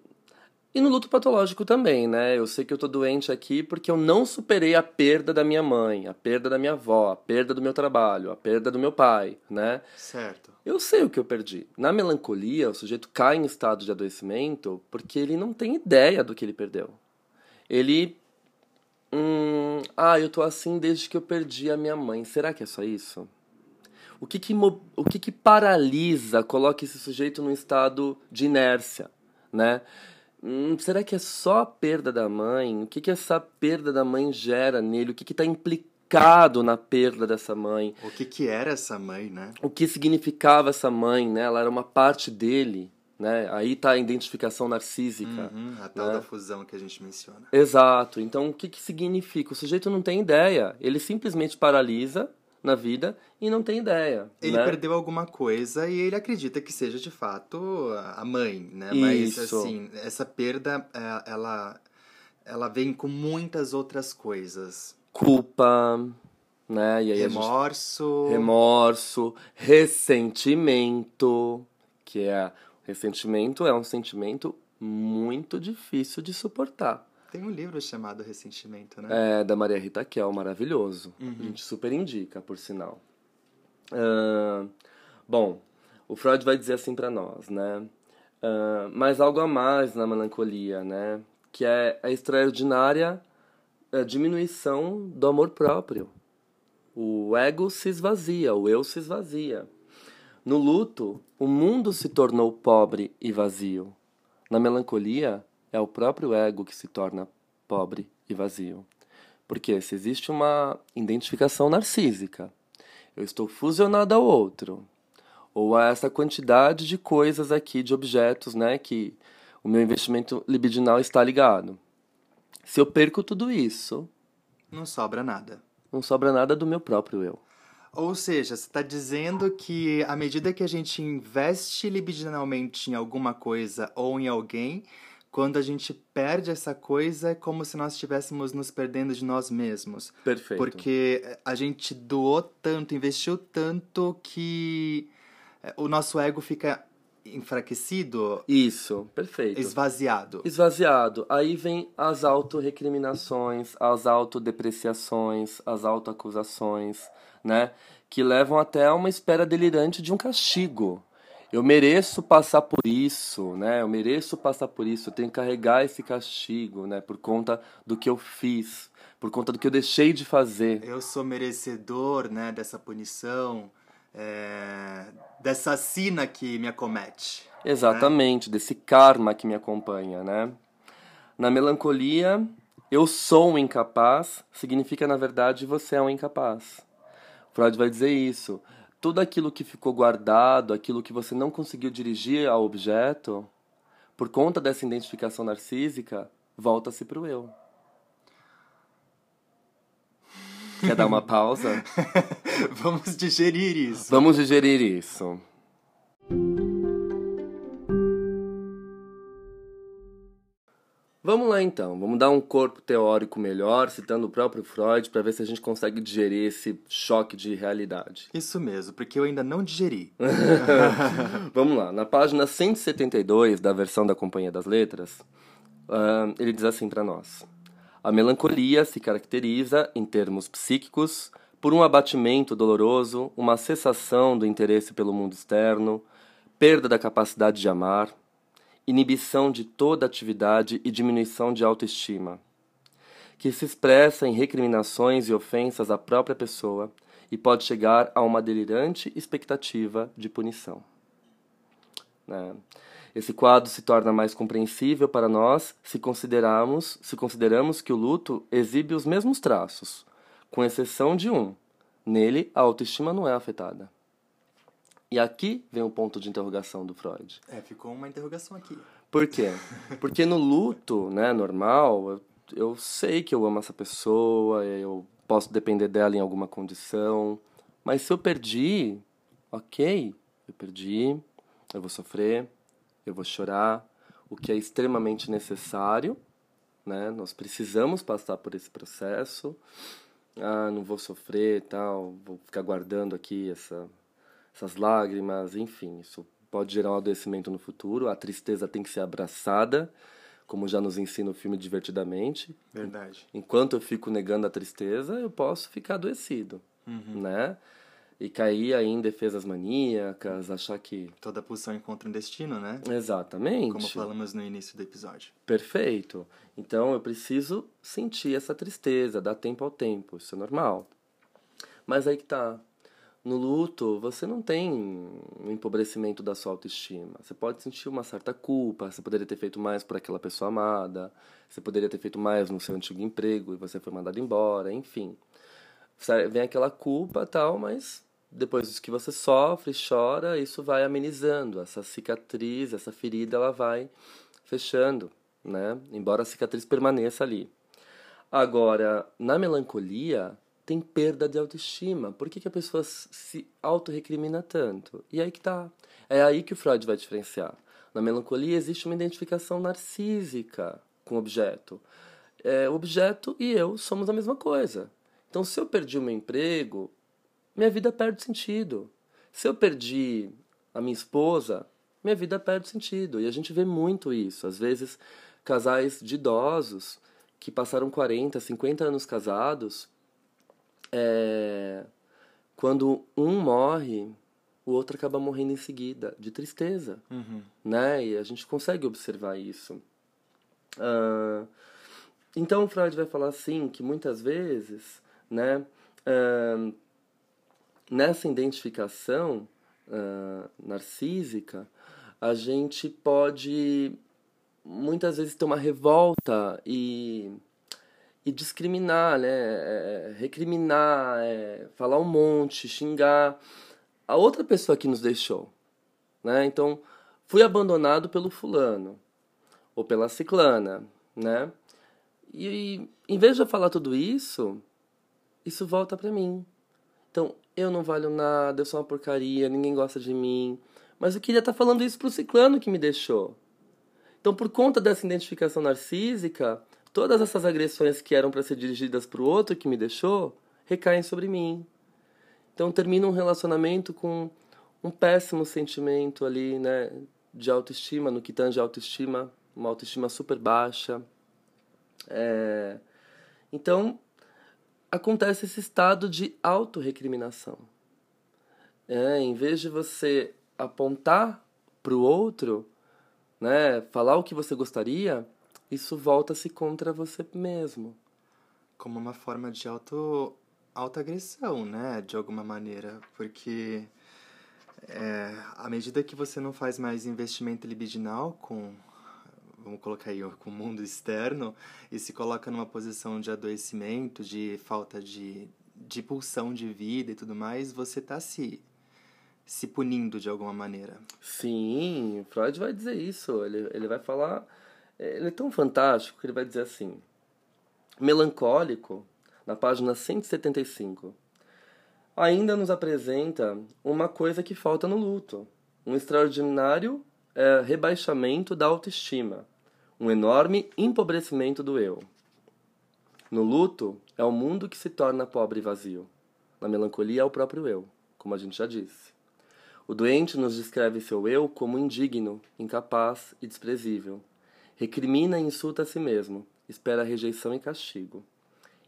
e no luto patológico também, né? Eu sei que eu tô doente aqui porque eu não superei a perda da minha mãe, a perda da minha avó, a perda do meu trabalho, a perda do meu pai, né? Certo. Eu sei o que eu perdi. Na melancolia, o sujeito cai em estado de adoecimento porque ele não tem ideia do que ele perdeu. Ele. Hum, ah, eu tô assim desde que eu perdi a minha mãe. Será que é só isso? O que que, o que, que paralisa, coloca esse sujeito num estado de inércia, né? Hum, será que é só a perda da mãe? O que, que essa perda da mãe gera nele? O que está implicado na perda dessa mãe? O que que era essa mãe, né? o que significava essa mãe, né? Ela era uma parte dele, né? Aí tá a identificação narcísica. Uhum, a tal né? da fusão que a gente menciona. Exato. Então, o que que significa? O sujeito não tem ideia. Ele simplesmente paralisa na vida e não tem ideia. Ele né? perdeu alguma coisa e ele acredita que seja de fato a mãe, né? Mas Isso. assim, essa perda, é, ela, ela vem com muitas outras coisas. Culpa, né? E aí a gente Remorso. remorso, ressentimento, que é ressentimento é um sentimento muito difícil de suportar. Tem um livro chamado Ressentimento, né? É, da Maria Rita Kel, maravilhoso. A gente super indica, por sinal. Ah, bom, o Freud vai dizer assim pra nós, né? Uh, mas algo a mais na melancolia, né? Que é a extraordinária uh, diminuição do amor próprio. O ego se esvazia, o eu se esvazia. No luto, o mundo se tornou pobre e vazio. Na melancolia, é o próprio ego que se torna pobre e vazio. Porque se existe uma identificação narcísica, eu estou fusionado ao outro, ou a essa quantidade de coisas aqui, de objetos, né, que o meu investimento libidinal está ligado. Se eu perco tudo isso, não sobra nada. Não sobra nada do meu próprio eu. Ou seja, você está dizendo que à medida que a gente investe libidinalmente em alguma coisa ou em alguém, quando a gente perde essa coisa, é como se nós estivéssemos nos perdendo de nós mesmos. Perfeito. Porque a gente doou tanto, investiu tanto que é, o nosso ego fica enfraquecido. Isso, perfeito. Esvaziado. Esvaziado. Aí vem as autorrecriminações, as autodepreciações, as autoacusações, né? Que levam até uma espera delirante de um castigo. Eu mereço passar por isso, né? Eu mereço passar por isso, eu tenho que carregar esse castigo, né? Por conta do que eu fiz, por conta do que eu deixei de fazer. Eu sou merecedor, né, dessa punição é, dessa sina que me acomete. Exatamente, né? desse karma que me acompanha, né? Na melancolia, eu sou um incapaz significa, na verdade, você é um incapaz. Freud vai dizer isso. Tudo aquilo que ficou guardado, aquilo que você não conseguiu dirigir ao objeto, por conta dessa identificação narcísica, volta-se para o eu. Quer dar uma pausa? [LAUGHS] Vamos digerir isso. Vamos digerir isso. Vamos lá então, vamos dar um corpo teórico melhor, citando o próprio Freud, para ver se a gente consegue digerir esse choque de realidade. Isso mesmo, porque eu ainda não digeri. [LAUGHS] [LAUGHS] vamos lá, na página 172 da versão da Companhia das Letras, uh, ele diz assim para nós. A melancolia se caracteriza, em termos psíquicos, por um abatimento doloroso, uma cessação do interesse pelo mundo externo, perda da capacidade de amar, inibição de toda atividade e diminuição de autoestima, que se expressa em recriminações e ofensas à própria pessoa e pode chegar a uma delirante expectativa de punição. Né? Esse quadro se torna mais compreensível para nós se se consideramos que o luto exibe os mesmos traços, com exceção de um. Nele, a autoestima não é afetada. E aqui vem o ponto de interrogação do Freud. É, ficou uma interrogação aqui. Por quê? Porque no luto, né, normal, eu, eu sei que eu amo essa pessoa, eu posso depender dela em alguma condição, mas se eu perdi, ok, eu perdi, eu vou sofrer, eu vou chorar, o que é extremamente necessário, né? Nós precisamos passar por esse processo. Ah, não vou sofrer, tal, vou ficar guardando aqui essa, essas lágrimas, enfim, isso pode gerar um adoecimento no futuro. A tristeza tem que ser abraçada, como já nos ensina o filme Divertidamente. Verdade. Enquanto eu fico negando a tristeza, eu posso ficar adoecido, uhum. né? e cair aí em defesas maníacas, achar que. Toda pulsão encontra um destino, né? Exatamente. Como falamos no início do episódio. Perfeito. Então eu preciso sentir essa tristeza, dar tempo ao tempo, isso é normal. Mas aí que tá. No luto, você não tem um empobrecimento da sua autoestima. Você pode sentir uma certa culpa, você poderia ter feito mais por aquela pessoa amada, você poderia ter feito mais no seu antigo emprego e você foi mandado embora, enfim. Vem aquela culpa tal, mas depois que você sofre, chora, isso vai amenizando. Essa cicatriz, essa ferida, ela vai fechando, né? Embora a cicatriz permaneça ali. Agora, na melancolia, tem perda de autoestima. Por que, que a pessoa se autorrecrimina tanto? E aí que tá. É aí que o Freud vai diferenciar. Na melancolia existe uma identificação narcísica com o objeto. É, o objeto e eu somos a mesma coisa. Então, se eu perdi o meu emprego, minha vida perde sentido. Se eu perdi a minha esposa, minha vida perde sentido. E a gente vê muito isso. Às vezes, casais de idosos que passaram 40, 50 anos casados, é... quando um morre, o outro acaba morrendo em seguida, de tristeza, Uhum. né? E a gente consegue observar isso. Ah, então, Freud vai falar assim, que muitas vezes, né, ah, nessa identificação ah, narcísica, a gente pode muitas vezes ter uma revolta e, e discriminar, né? É, recriminar, é, falar um monte, xingar a outra pessoa que nos deixou. Né? Então, fui abandonado pelo fulano ou pela ciclana, né? E em vez de eu falar tudo isso, isso volta pra mim. Então, eu não valho nada, eu sou uma porcaria, ninguém gosta de mim. Mas eu queria estar falando isso pro ciclano que me deixou. Então, por conta dessa identificação narcísica, todas essas agressões que eram para ser dirigidas pro outro que me deixou, recaem sobre mim. Então, termina um relacionamento com um péssimo sentimento ali, né, de autoestima, no que tange autoestima, uma autoestima super baixa. É... Então, acontece esse estado de autorrecriminação. É, em vez de você apontar para o outro, né, falar o que você gostaria, isso volta-se contra você mesmo. Como uma forma de auto, autoagressão, né? De alguma maneira. Porque é, à medida que você não faz mais investimento libidinal com, vamos colocar aí, com o mundo externo, e se coloca numa posição de adoecimento, de falta de, de pulsão de vida e tudo mais, você está se, se punindo de alguma maneira. Sim, Freud vai dizer isso. Ele, ele vai falar. Ele é tão fantástico que ele vai dizer assim: melancólico, na página 175, ainda nos apresenta uma coisa que falta no luto: um extraordinário é, rebaixamento da autoestima, um enorme empobrecimento do eu. No luto, é o mundo que se torna pobre e vazio. Na melancolia, é o próprio eu, como a gente já disse. O doente nos descreve seu eu como indigno, incapaz e desprezível. Recrimina e insulta a si mesmo, espera rejeição e castigo.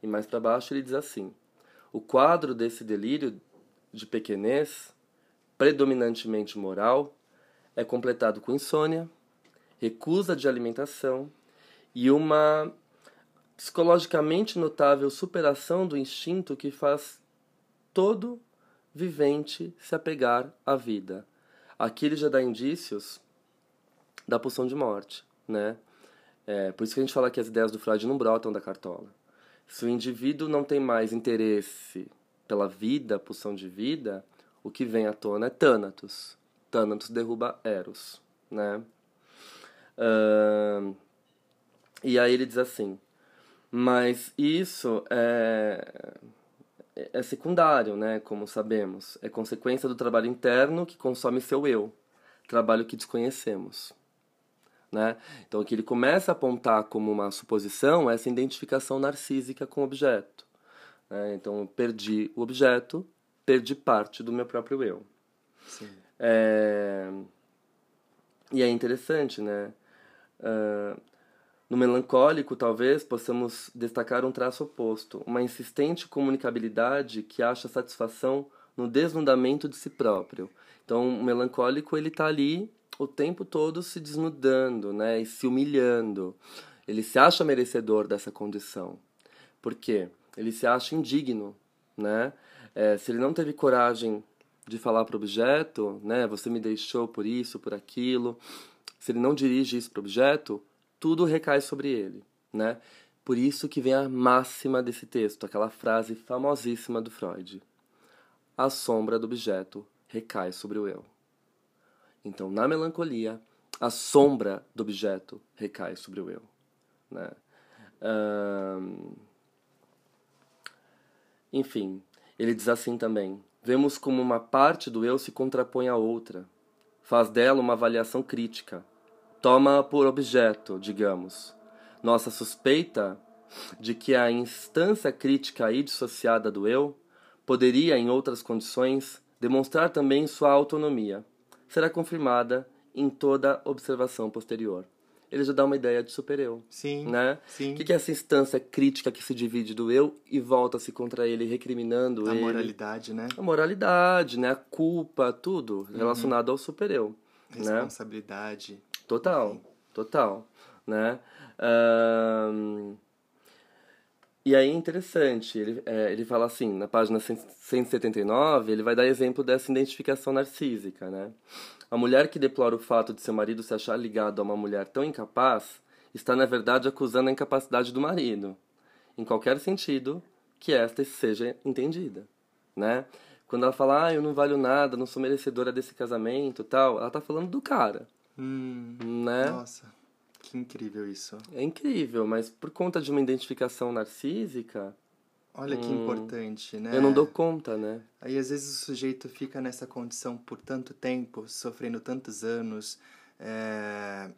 E mais para baixo ele diz assim: O quadro desse delírio de pequenez, predominantemente moral, é completado com insônia, recusa de alimentação e uma psicologicamente notável superação do instinto que faz todo vivente se apegar à vida. Aqui ele já dá indícios da pulsão de morte, né? É, por isso que a gente fala que as ideias do Freud não brotam da cartola. Se o indivíduo não tem mais interesse pela vida, pulsão de vida, o que vem à tona é Thanatos. Thanatos derruba Eros, né? Uh, e aí ele diz assim, mas isso é, é secundário, né? Como sabemos, é consequência do trabalho interno que consome seu eu, trabalho que desconhecemos. Né? Então, o que ele começa a apontar como uma suposição é essa identificação narcísica com o objeto. Né? Então, eu perdi o objeto, perdi parte do meu próprio eu. É... E é interessante, né? Uh, no melancólico, talvez, possamos destacar um traço oposto, uma insistente comunicabilidade que acha satisfação no desnudamento de si próprio. Então, o melancólico, ele está ali o tempo todo se desnudando, né, e se humilhando. Ele se acha merecedor dessa condição. Por quê? Ele se acha indigno, né? É, se ele não teve coragem de falar para o objeto, né, você me deixou por isso, por aquilo, se ele não dirige isso para o objeto, tudo recai sobre ele, né? Por isso que vem a máxima desse texto, aquela frase famosíssima do Freud. A sombra do objeto recai sobre o eu. Então, na melancolia, a sombra do objeto recai sobre o eu. Né? Enfim, ele diz assim também: vemos como uma parte do eu se contrapõe à outra, faz dela uma avaliação crítica, toma por objeto, digamos. Nossa suspeita de que a instância crítica aí dissociada do eu poderia, em outras condições, demonstrar também sua autonomia será confirmada em toda observação posterior. ele já dá uma ideia de super-eu. Sim. Né? Sim. O que, que é essa instância crítica que se divide do eu e volta-se contra ele, recriminando A ele? moralidade, né? A moralidade, né? A culpa, tudo Uhum. relacionado ao super-eu. Né? Responsabilidade. Total, total, né? E aí é interessante, ele, é, ele fala assim, na página 179, ele vai dar exemplo dessa identificação narcísica, né? A mulher que deplora o fato de seu marido se achar ligado a uma mulher tão incapaz está, na verdade, acusando a incapacidade do marido, em qualquer sentido que esta seja entendida, né? Quando ela fala, ah, eu não valho nada, não sou merecedora desse casamento tal, ela tá falando do cara, Hum, né? Nossa, que incrível isso. É incrível, mas por conta de uma identificação narcísica, Olha que importante, né? Hum. eu não dou conta, né? Aí às vezes o sujeito fica nessa condição por tanto tempo, sofrendo tantos anos, é,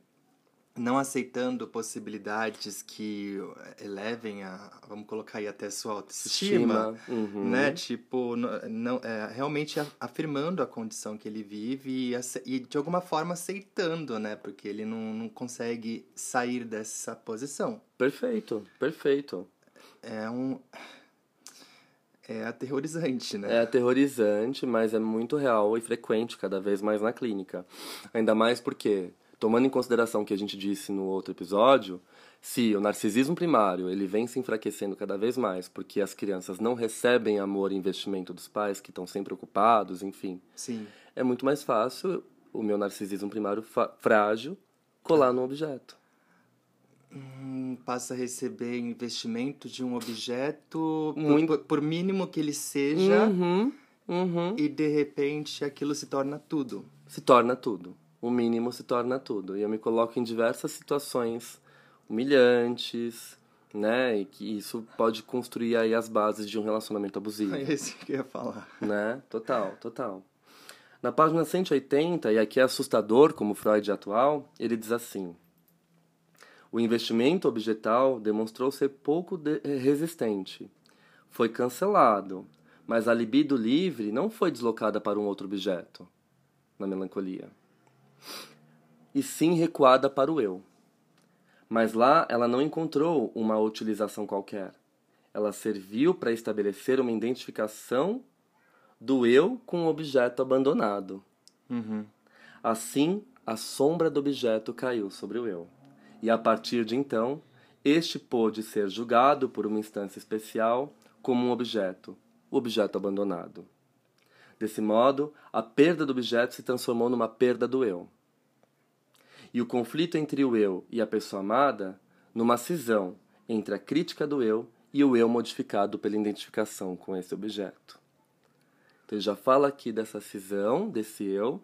não aceitando possibilidades que elevem a, vamos colocar aí até sua autoestima, Uhum. né? Tipo, n- não, é, realmente afirmando a condição que ele vive e, e de alguma forma aceitando, né? Porque ele não, não consegue sair dessa posição. Perfeito, perfeito. É um... É aterrorizante, né? É aterrorizante, mas é muito real e frequente cada vez mais na clínica. Ainda mais porque, tomando em consideração o que a gente disse no outro episódio, se o narcisismo primário ele vem se enfraquecendo cada vez mais porque as crianças não recebem amor e investimento dos pais que estão sempre ocupados, enfim, Sim. é muito mais fácil o meu narcisismo primário frágil colar no objeto. Hum, passa a receber investimento de um objeto, por- Muito- por, por mínimo que ele seja, Uhum, uhum. e de repente aquilo se torna tudo. se torna tudo. O mínimo se torna tudo. E eu me coloco em diversas situações humilhantes, né? E que isso pode construir aí as bases de um relacionamento abusivo, [LAUGHS] É esse que eu ia falar. né? Total, total. Na página 180, e aqui é assustador como Freud atual, ele diz assim: O investimento objetal demonstrou ser pouco de- eh, resistente. Foi cancelado, mas a libido livre não foi deslocada para um outro objeto, na melancolia. E sim recuada para o eu. Mas lá ela não encontrou uma utilização qualquer. Ela serviu para estabelecer uma identificação do eu com o objeto abandonado. Uhum. Assim, a sombra do objeto caiu sobre o eu. E a partir de então, este pôde ser julgado por uma instância especial como um objeto, o objeto abandonado. Desse modo, a perda do objeto se transformou numa perda do eu. E o conflito entre o eu e a pessoa amada, numa cisão entre a crítica do eu e o eu modificado pela identificação com esse objeto. Então ele já fala aqui dessa cisão, desse eu,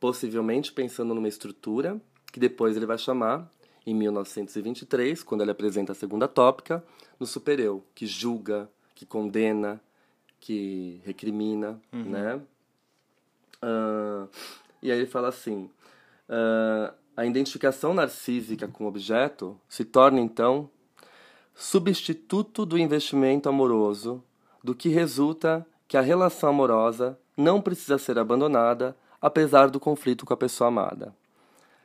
possivelmente pensando numa estrutura que depois ele vai chamar, em 1923, quando ele apresenta a segunda tópica, no supereu, que julga, que condena, que recrimina, né? Ah, e aí ele fala assim, ah, a identificação narcísica com o objeto se torna, então, substituto do investimento amoroso, do que resulta que a relação amorosa não precisa ser abandonada, apesar do conflito com a pessoa amada.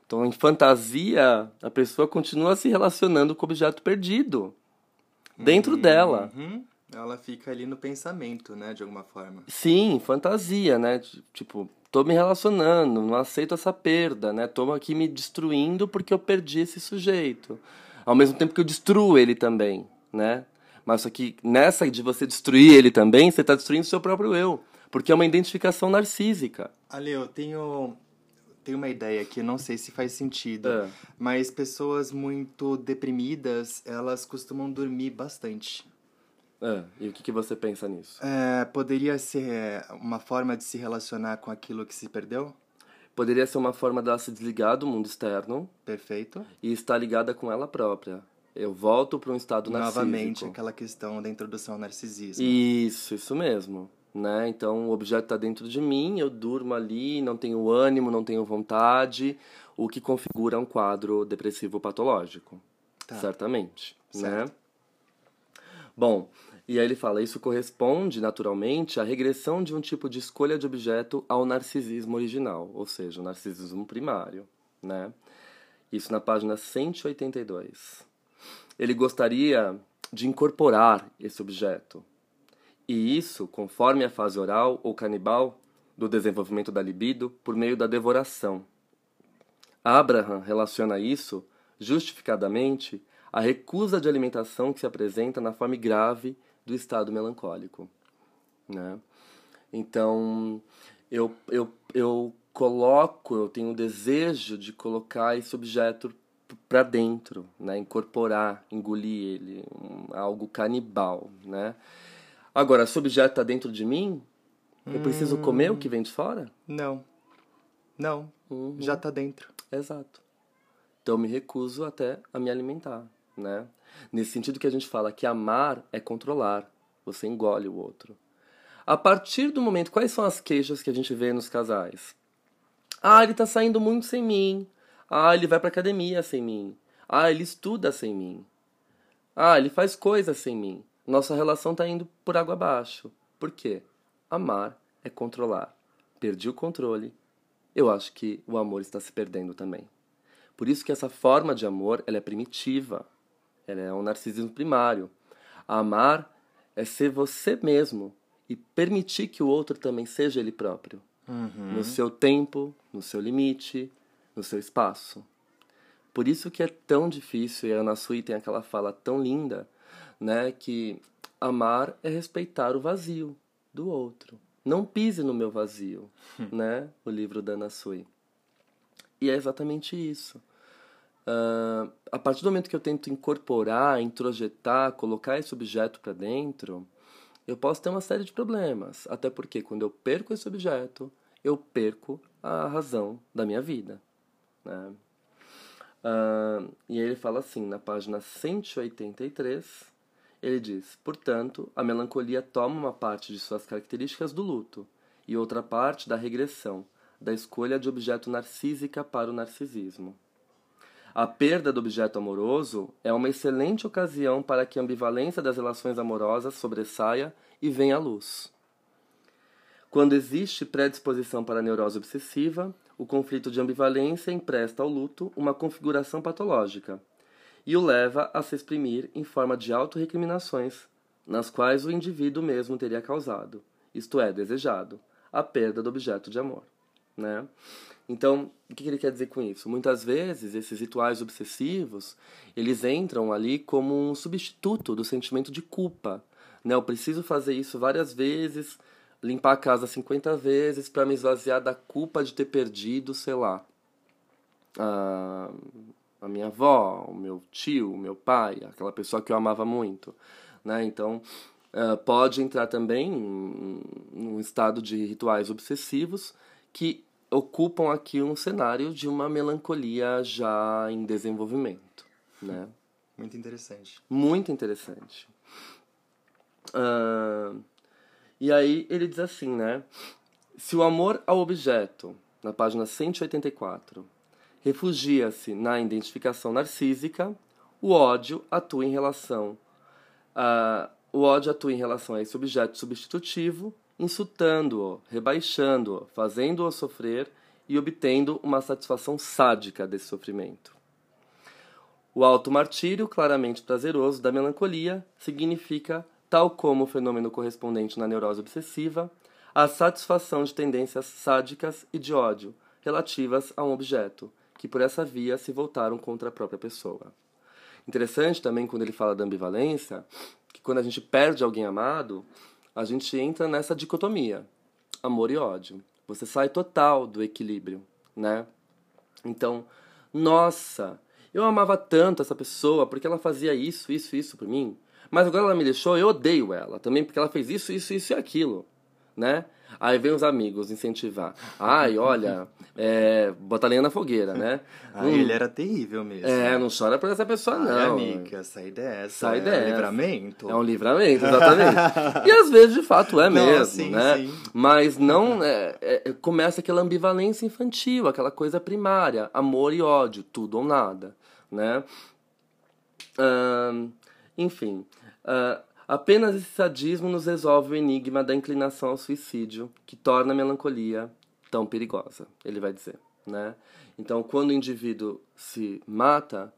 Então, em fantasia, a pessoa continua se relacionando com o objeto perdido dentro dela. Uhum. Ela fica ali no pensamento, né, de alguma forma. Sim, fantasia, né? Tipo, tô me relacionando, não aceito essa perda, né? Tô aqui me destruindo porque eu perdi esse sujeito. Ao mesmo tempo que eu destruo ele também, né? Mas só que nessa de você destruir ele também, você tá destruindo o seu próprio eu. Porque é uma identificação narcísica. Ali, eu tenho, tenho uma ideia aqui, não sei se faz sentido, É. mas pessoas muito deprimidas, elas costumam dormir bastante. É, e o que, que você pensa nisso? É, poderia ser uma forma de se relacionar com aquilo que se perdeu? Poderia ser uma forma dela se desligar do mundo externo Perfeito. e estar ligada com ela própria. Eu volto para um estado narcísico. Novamente, aquela questão da introdução ao narcisismo. Isso, isso mesmo. Né? Então o objeto está dentro de mim, eu durmo ali, não tenho ânimo, não tenho vontade, o que configura um quadro depressivo patológico. Tá. Certamente. Certo. Né? Bom, e aí ele fala: isso corresponde naturalmente à regressão de um tipo de escolha de objeto ao narcisismo original, ou seja, o narcisismo primário. Né? Isso na página 182. Ele gostaria de incorporar esse objeto. E isso, conforme a fase oral ou canibal do desenvolvimento da libido, por meio da devoração. Abraham relaciona isso, justificadamente, à recusa de alimentação que se apresenta na forma grave do estado melancólico. Né? Então, eu, eu, eu coloco, eu tenho o desejo de colocar esse objeto para dentro, né? incorporar, engolir ele, um, algo canibal. Né? Agora, se o objeto está dentro de mim, eu preciso comer o que vem de fora? Não. Não. Uhum. Já tá dentro. Exato. Então eu me recuso até a me alimentar, né? Nesse sentido que a gente fala que amar é controlar, você engole o outro. A partir do momento, quais são as queixas que a gente vê nos casais? Ah, ele tá saindo muito sem mim. Ah, ele vai pra academia sem mim. Ah, ele estuda sem mim. Ah, ele faz coisas sem mim. Nossa relação tá indo por água abaixo. Por quê? Amar é controlar. Perdi o controle. Eu acho que o amor está se perdendo também. Por isso que essa forma de amor ela é primitiva. Ela é um narcisismo primário. Amar é ser você mesmo e permitir que o outro também seja ele próprio. Uhum. No seu tempo, no seu limite, no seu espaço. Por isso que é tão difícil, e a Ana Sui tem aquela fala tão linda, né, que amar é respeitar o vazio do outro. Não pise no meu vazio, [LAUGHS] né, o livro da Ana Sui. E é exatamente isso. Uh, a partir do momento que eu tento incorporar, introjetar, colocar esse objeto para dentro, eu posso ter uma série de problemas. Até porque quando eu perco esse objeto, eu perco a razão da minha vida. Né? Uh, e ele fala assim, na página 183, ele diz: Portanto, a melancolia toma uma parte de suas características do luto e outra parte da regressão, da escolha de objeto narcísica para o narcisismo. A perda do objeto amoroso é uma excelente ocasião para que a ambivalência das relações amorosas sobressaia e venha à luz. Quando existe predisposição para a neurose obsessiva, o conflito de ambivalência empresta ao luto uma configuração patológica e o leva a se exprimir em forma de autorrecriminações, nas quais o indivíduo mesmo teria causado, isto é, desejado, a perda do objeto de amor. Né? Então, o que ele quer dizer com isso? Muitas vezes, esses rituais obsessivos, eles entram ali como um substituto do sentimento de culpa. Né? Eu preciso fazer isso várias vezes, limpar a casa 50 vezes para me esvaziar da culpa de ter perdido, sei lá, a, a minha avó, o meu tio, o meu pai, aquela pessoa que eu amava muito. Né? Então, uh, pode entrar também num estado de rituais obsessivos que ocupam aqui um cenário de uma melancolia já em desenvolvimento, né? Muito interessante. Muito interessante. Uh, e aí ele diz assim, né? Se o amor ao objeto, na página 184, refugia-se na identificação narcísica, o ódio atua em relação a, o ódio atua em relação a esse objeto substitutivo insultando-o, rebaixando-o, fazendo-o sofrer e obtendo uma satisfação sádica desse sofrimento. O alto martírio, claramente prazeroso da melancolia, significa, tal como o fenômeno correspondente na neurose obsessiva, a satisfação de tendências sádicas e de ódio relativas a um objeto, que por essa via se voltaram contra a própria pessoa. Interessante também quando ele fala da ambivalência, que quando a gente perde alguém amado, a gente entra nessa dicotomia, amor e ódio. Você sai total do equilíbrio, né? Então, nossa, eu amava tanto essa pessoa porque ela fazia isso, isso, isso por mim, mas agora ela me deixou, eu odeio ela também porque ela fez isso, isso, isso e aquilo, né? Aí vem os amigos incentivar. Ai, [LAUGHS] olha, é, bota lenha na fogueira, né? [LAUGHS] Hum, ele era terrível mesmo. É, não chora por essa pessoa, não. Ai, amiga, sai dessa. Sai é dessa. um livramento. É um livramento, [LAUGHS] exatamente. e às vezes, de fato, é Não, mesmo, sim, né? sim. Mas não... É, é, começa aquela ambivalência infantil, aquela coisa primária. Amor e ódio, tudo ou nada, né? Enfim... ah, Apenas esse sadismo nos resolve o enigma da inclinação ao suicídio, que torna a melancolia tão perigosa, ele vai dizer. né? Então, quando o indivíduo se mata,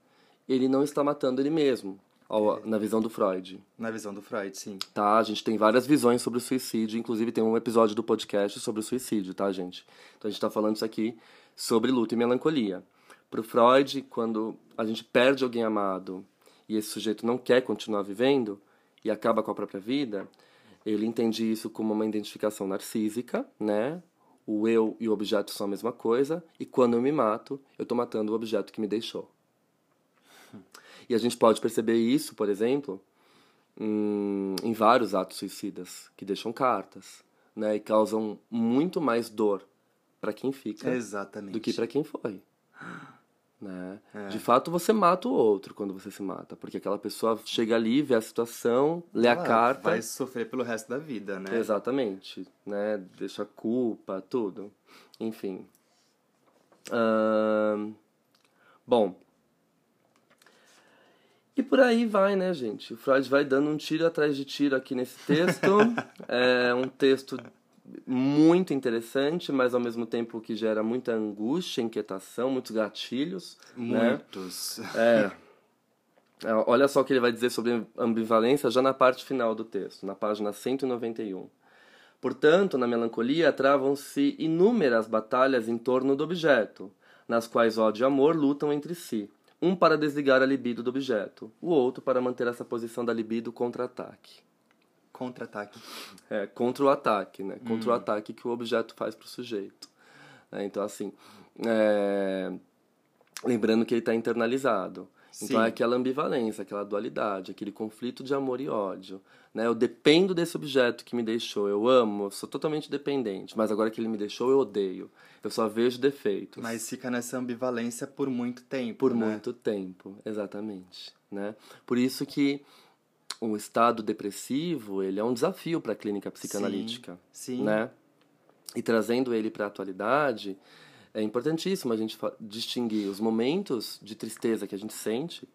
ele não está matando ele mesmo, ao, na visão do Freud. Na visão do Freud, sim. Tá, a gente tem várias visões sobre o suicídio, inclusive tem um episódio do podcast sobre o suicídio, tá, gente? Então a gente está falando isso aqui sobre luto e melancolia. Para o Freud, quando a gente perde alguém amado e esse sujeito não quer continuar vivendo e acaba com a própria vida, ele entende isso como uma identificação narcísica, né? O eu e o objeto são a mesma coisa, e quando eu me mato, eu estou matando o objeto que me deixou. E a gente pode perceber isso, por exemplo, em, em vários atos suicidas que deixam cartas, né? E causam muito mais dor para quem fica Exatamente. do que para quem foi. Né? É. De fato, você mata o outro quando você se mata, porque aquela pessoa chega ali, vê a situação, lê Ela a carta. Vai sofrer pelo resto da vida, né? Exatamente, né? Deixa a culpa, tudo. Enfim. Uh... Bom. E por aí vai, né, gente? O Freud vai dando um tiro atrás de tiro aqui nesse texto. [LAUGHS] é um texto muito interessante, mas ao mesmo tempo que gera muita angústia, inquietação, muitos gatilhos. Né? Muitos. Né? É. Olha só o que ele vai dizer sobre ambivalência já na parte final do texto, na página 191. Portanto, na melancolia travam-se inúmeras batalhas em torno do objeto, nas quais ódio e amor lutam entre si, um para desligar a libido do objeto, o outro para manter essa posição da libido contra-ataque. Contra-ataque. É, contra o ataque, né? Contra hum. o ataque que o objeto faz para o sujeito. É, então, assim, é... lembrando que ele está internalizado. Sim. Então é aquela ambivalência, aquela dualidade, aquele conflito de amor e ódio. Né? Eu dependo desse objeto que me deixou, eu amo, eu sou totalmente dependente, mas agora que ele me deixou, eu odeio. Eu só vejo defeitos. Mas fica nessa ambivalência por muito tempo. Por né? muito tempo, exatamente. Né? Por isso que o estado depressivo ele é um desafio para a clínica psicanalítica, sim, sim. né? E trazendo ele para a atualidade, é importantíssimo a gente distinguir os momentos de tristeza que a gente sente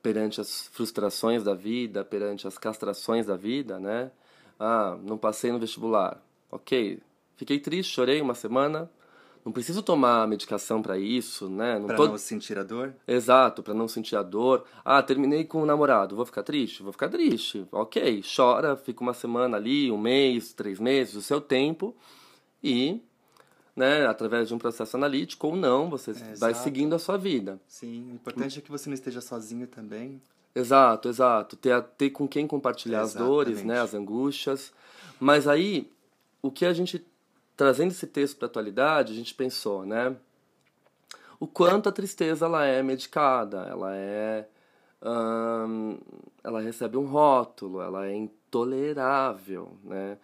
perante as frustrações da vida, perante as castrações da vida, né? Ah, não passei no vestibular. Ok, fiquei triste, chorei uma semana, não preciso tomar medicação para isso, né? Não pra tô... não sentir a dor? Exato, para não sentir a dor. Ah, terminei com o um namorado, vou ficar triste? Vou ficar triste. Ok, chora, fica uma semana ali, um mês, três meses, o seu tempo. E, né, através de um processo analítico ou não, você é, vai seguindo a sua vida. Sim, o importante é que você não esteja sozinho também. Exato, exato. Ter, ter com quem compartilhar Exatamente. as dores, né, as angústias. Mas aí, o que a gente trazendo esse texto para a atualidade, a gente pensou, né? O quanto a tristeza ela é medicada, ela é. Hum, ela recebe um rótulo, ela é intolerável, né?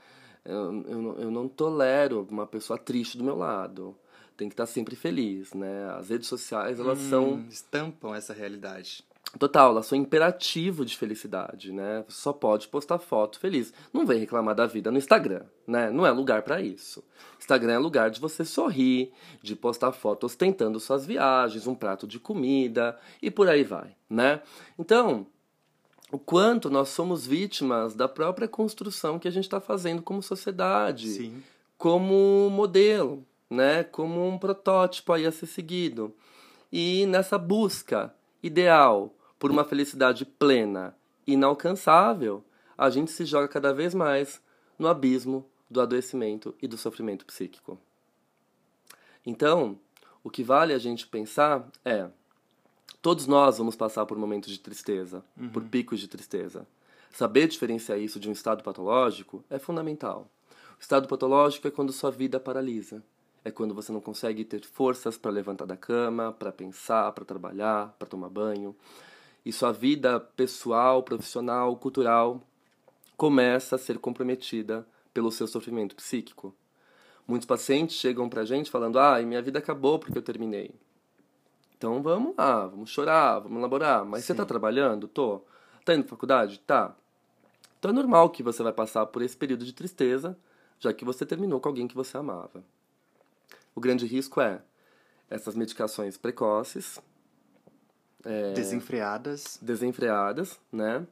Eu, eu, eu não tolero uma pessoa triste do meu lado. Tem que estar sempre feliz, né? As redes sociais, elas hum, são... Estampam essa realidade. Total, elas são imperativo de felicidade, né? Você só pode postar foto feliz. Não vem reclamar da vida no Instagram, né? Não é lugar para isso. Instagram é lugar de você sorrir, de postar fotos ostentando suas viagens, um prato de comida e por aí vai, né? Então, o quanto nós somos vítimas da própria construção que a gente está fazendo como sociedade, Sim. como modelo, né? Como um protótipo aí a ser seguido. E nessa busca ideal por uma felicidade plena, inalcançável, a gente se joga cada vez mais no abismo do adoecimento e do sofrimento psíquico. Então, o que vale a gente pensar é: todos nós vamos passar por momentos de tristeza, uhum. por picos de tristeza. Saber diferenciar isso de um estado patológico é fundamental. O estado patológico é quando sua vida paralisa. É quando você não consegue ter forças para levantar da cama, para pensar, para trabalhar, para tomar banho e sua vida pessoal, profissional, cultural começa a ser comprometida pelo seu sofrimento psíquico. Muitos pacientes chegam pra gente falando: "Ah, minha vida acabou porque eu terminei". Então vamos lá, vamos chorar, vamos elaborar. Mas Sim. você tá trabalhando? Tô. Tá indo pra faculdade? Tá. Então é normal que você vai passar por esse período de tristeza, já que você terminou com alguém que você amava. O grande risco é essas medicações precoces, é, desenfreadas. Desenfreadas, né?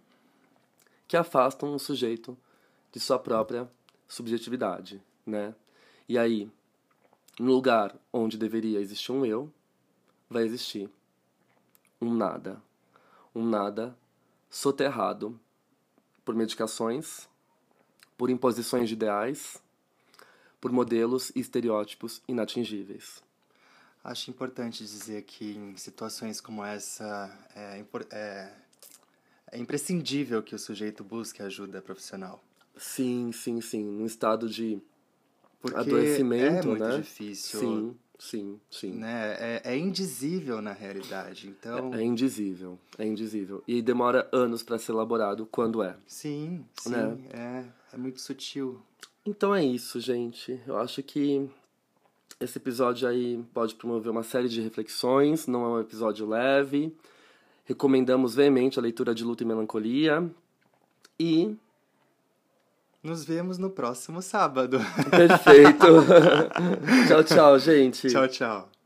Que afastam o sujeito de sua própria subjetividade, né? E aí, No lugar onde deveria existir um eu, vai existir um nada. Um nada soterrado por medicações, por imposições de ideais, por modelos e estereótipos inatingíveis. Acho importante dizer que em situações como essa é, é, é imprescindível que o sujeito busque ajuda profissional. Sim, sim, sim. Num estado de Porque adoecimento, é muito né? difícil. Sim, sim, sim. Né? É, é indizível na realidade. Então, É indizível, é indizível. E demora anos para ser elaborado quando é. sim, sim, Né? é, é muito sutil. Então é isso, gente. Eu acho que esse episódio aí pode promover uma série de reflexões, não é um episódio leve. Recomendamos veemente a leitura de Luta e Melancolia. E. Nos vemos no próximo sábado. [LAUGHS] Perfeito! [LAUGHS] tchau, tchau, gente. tchau, tchau.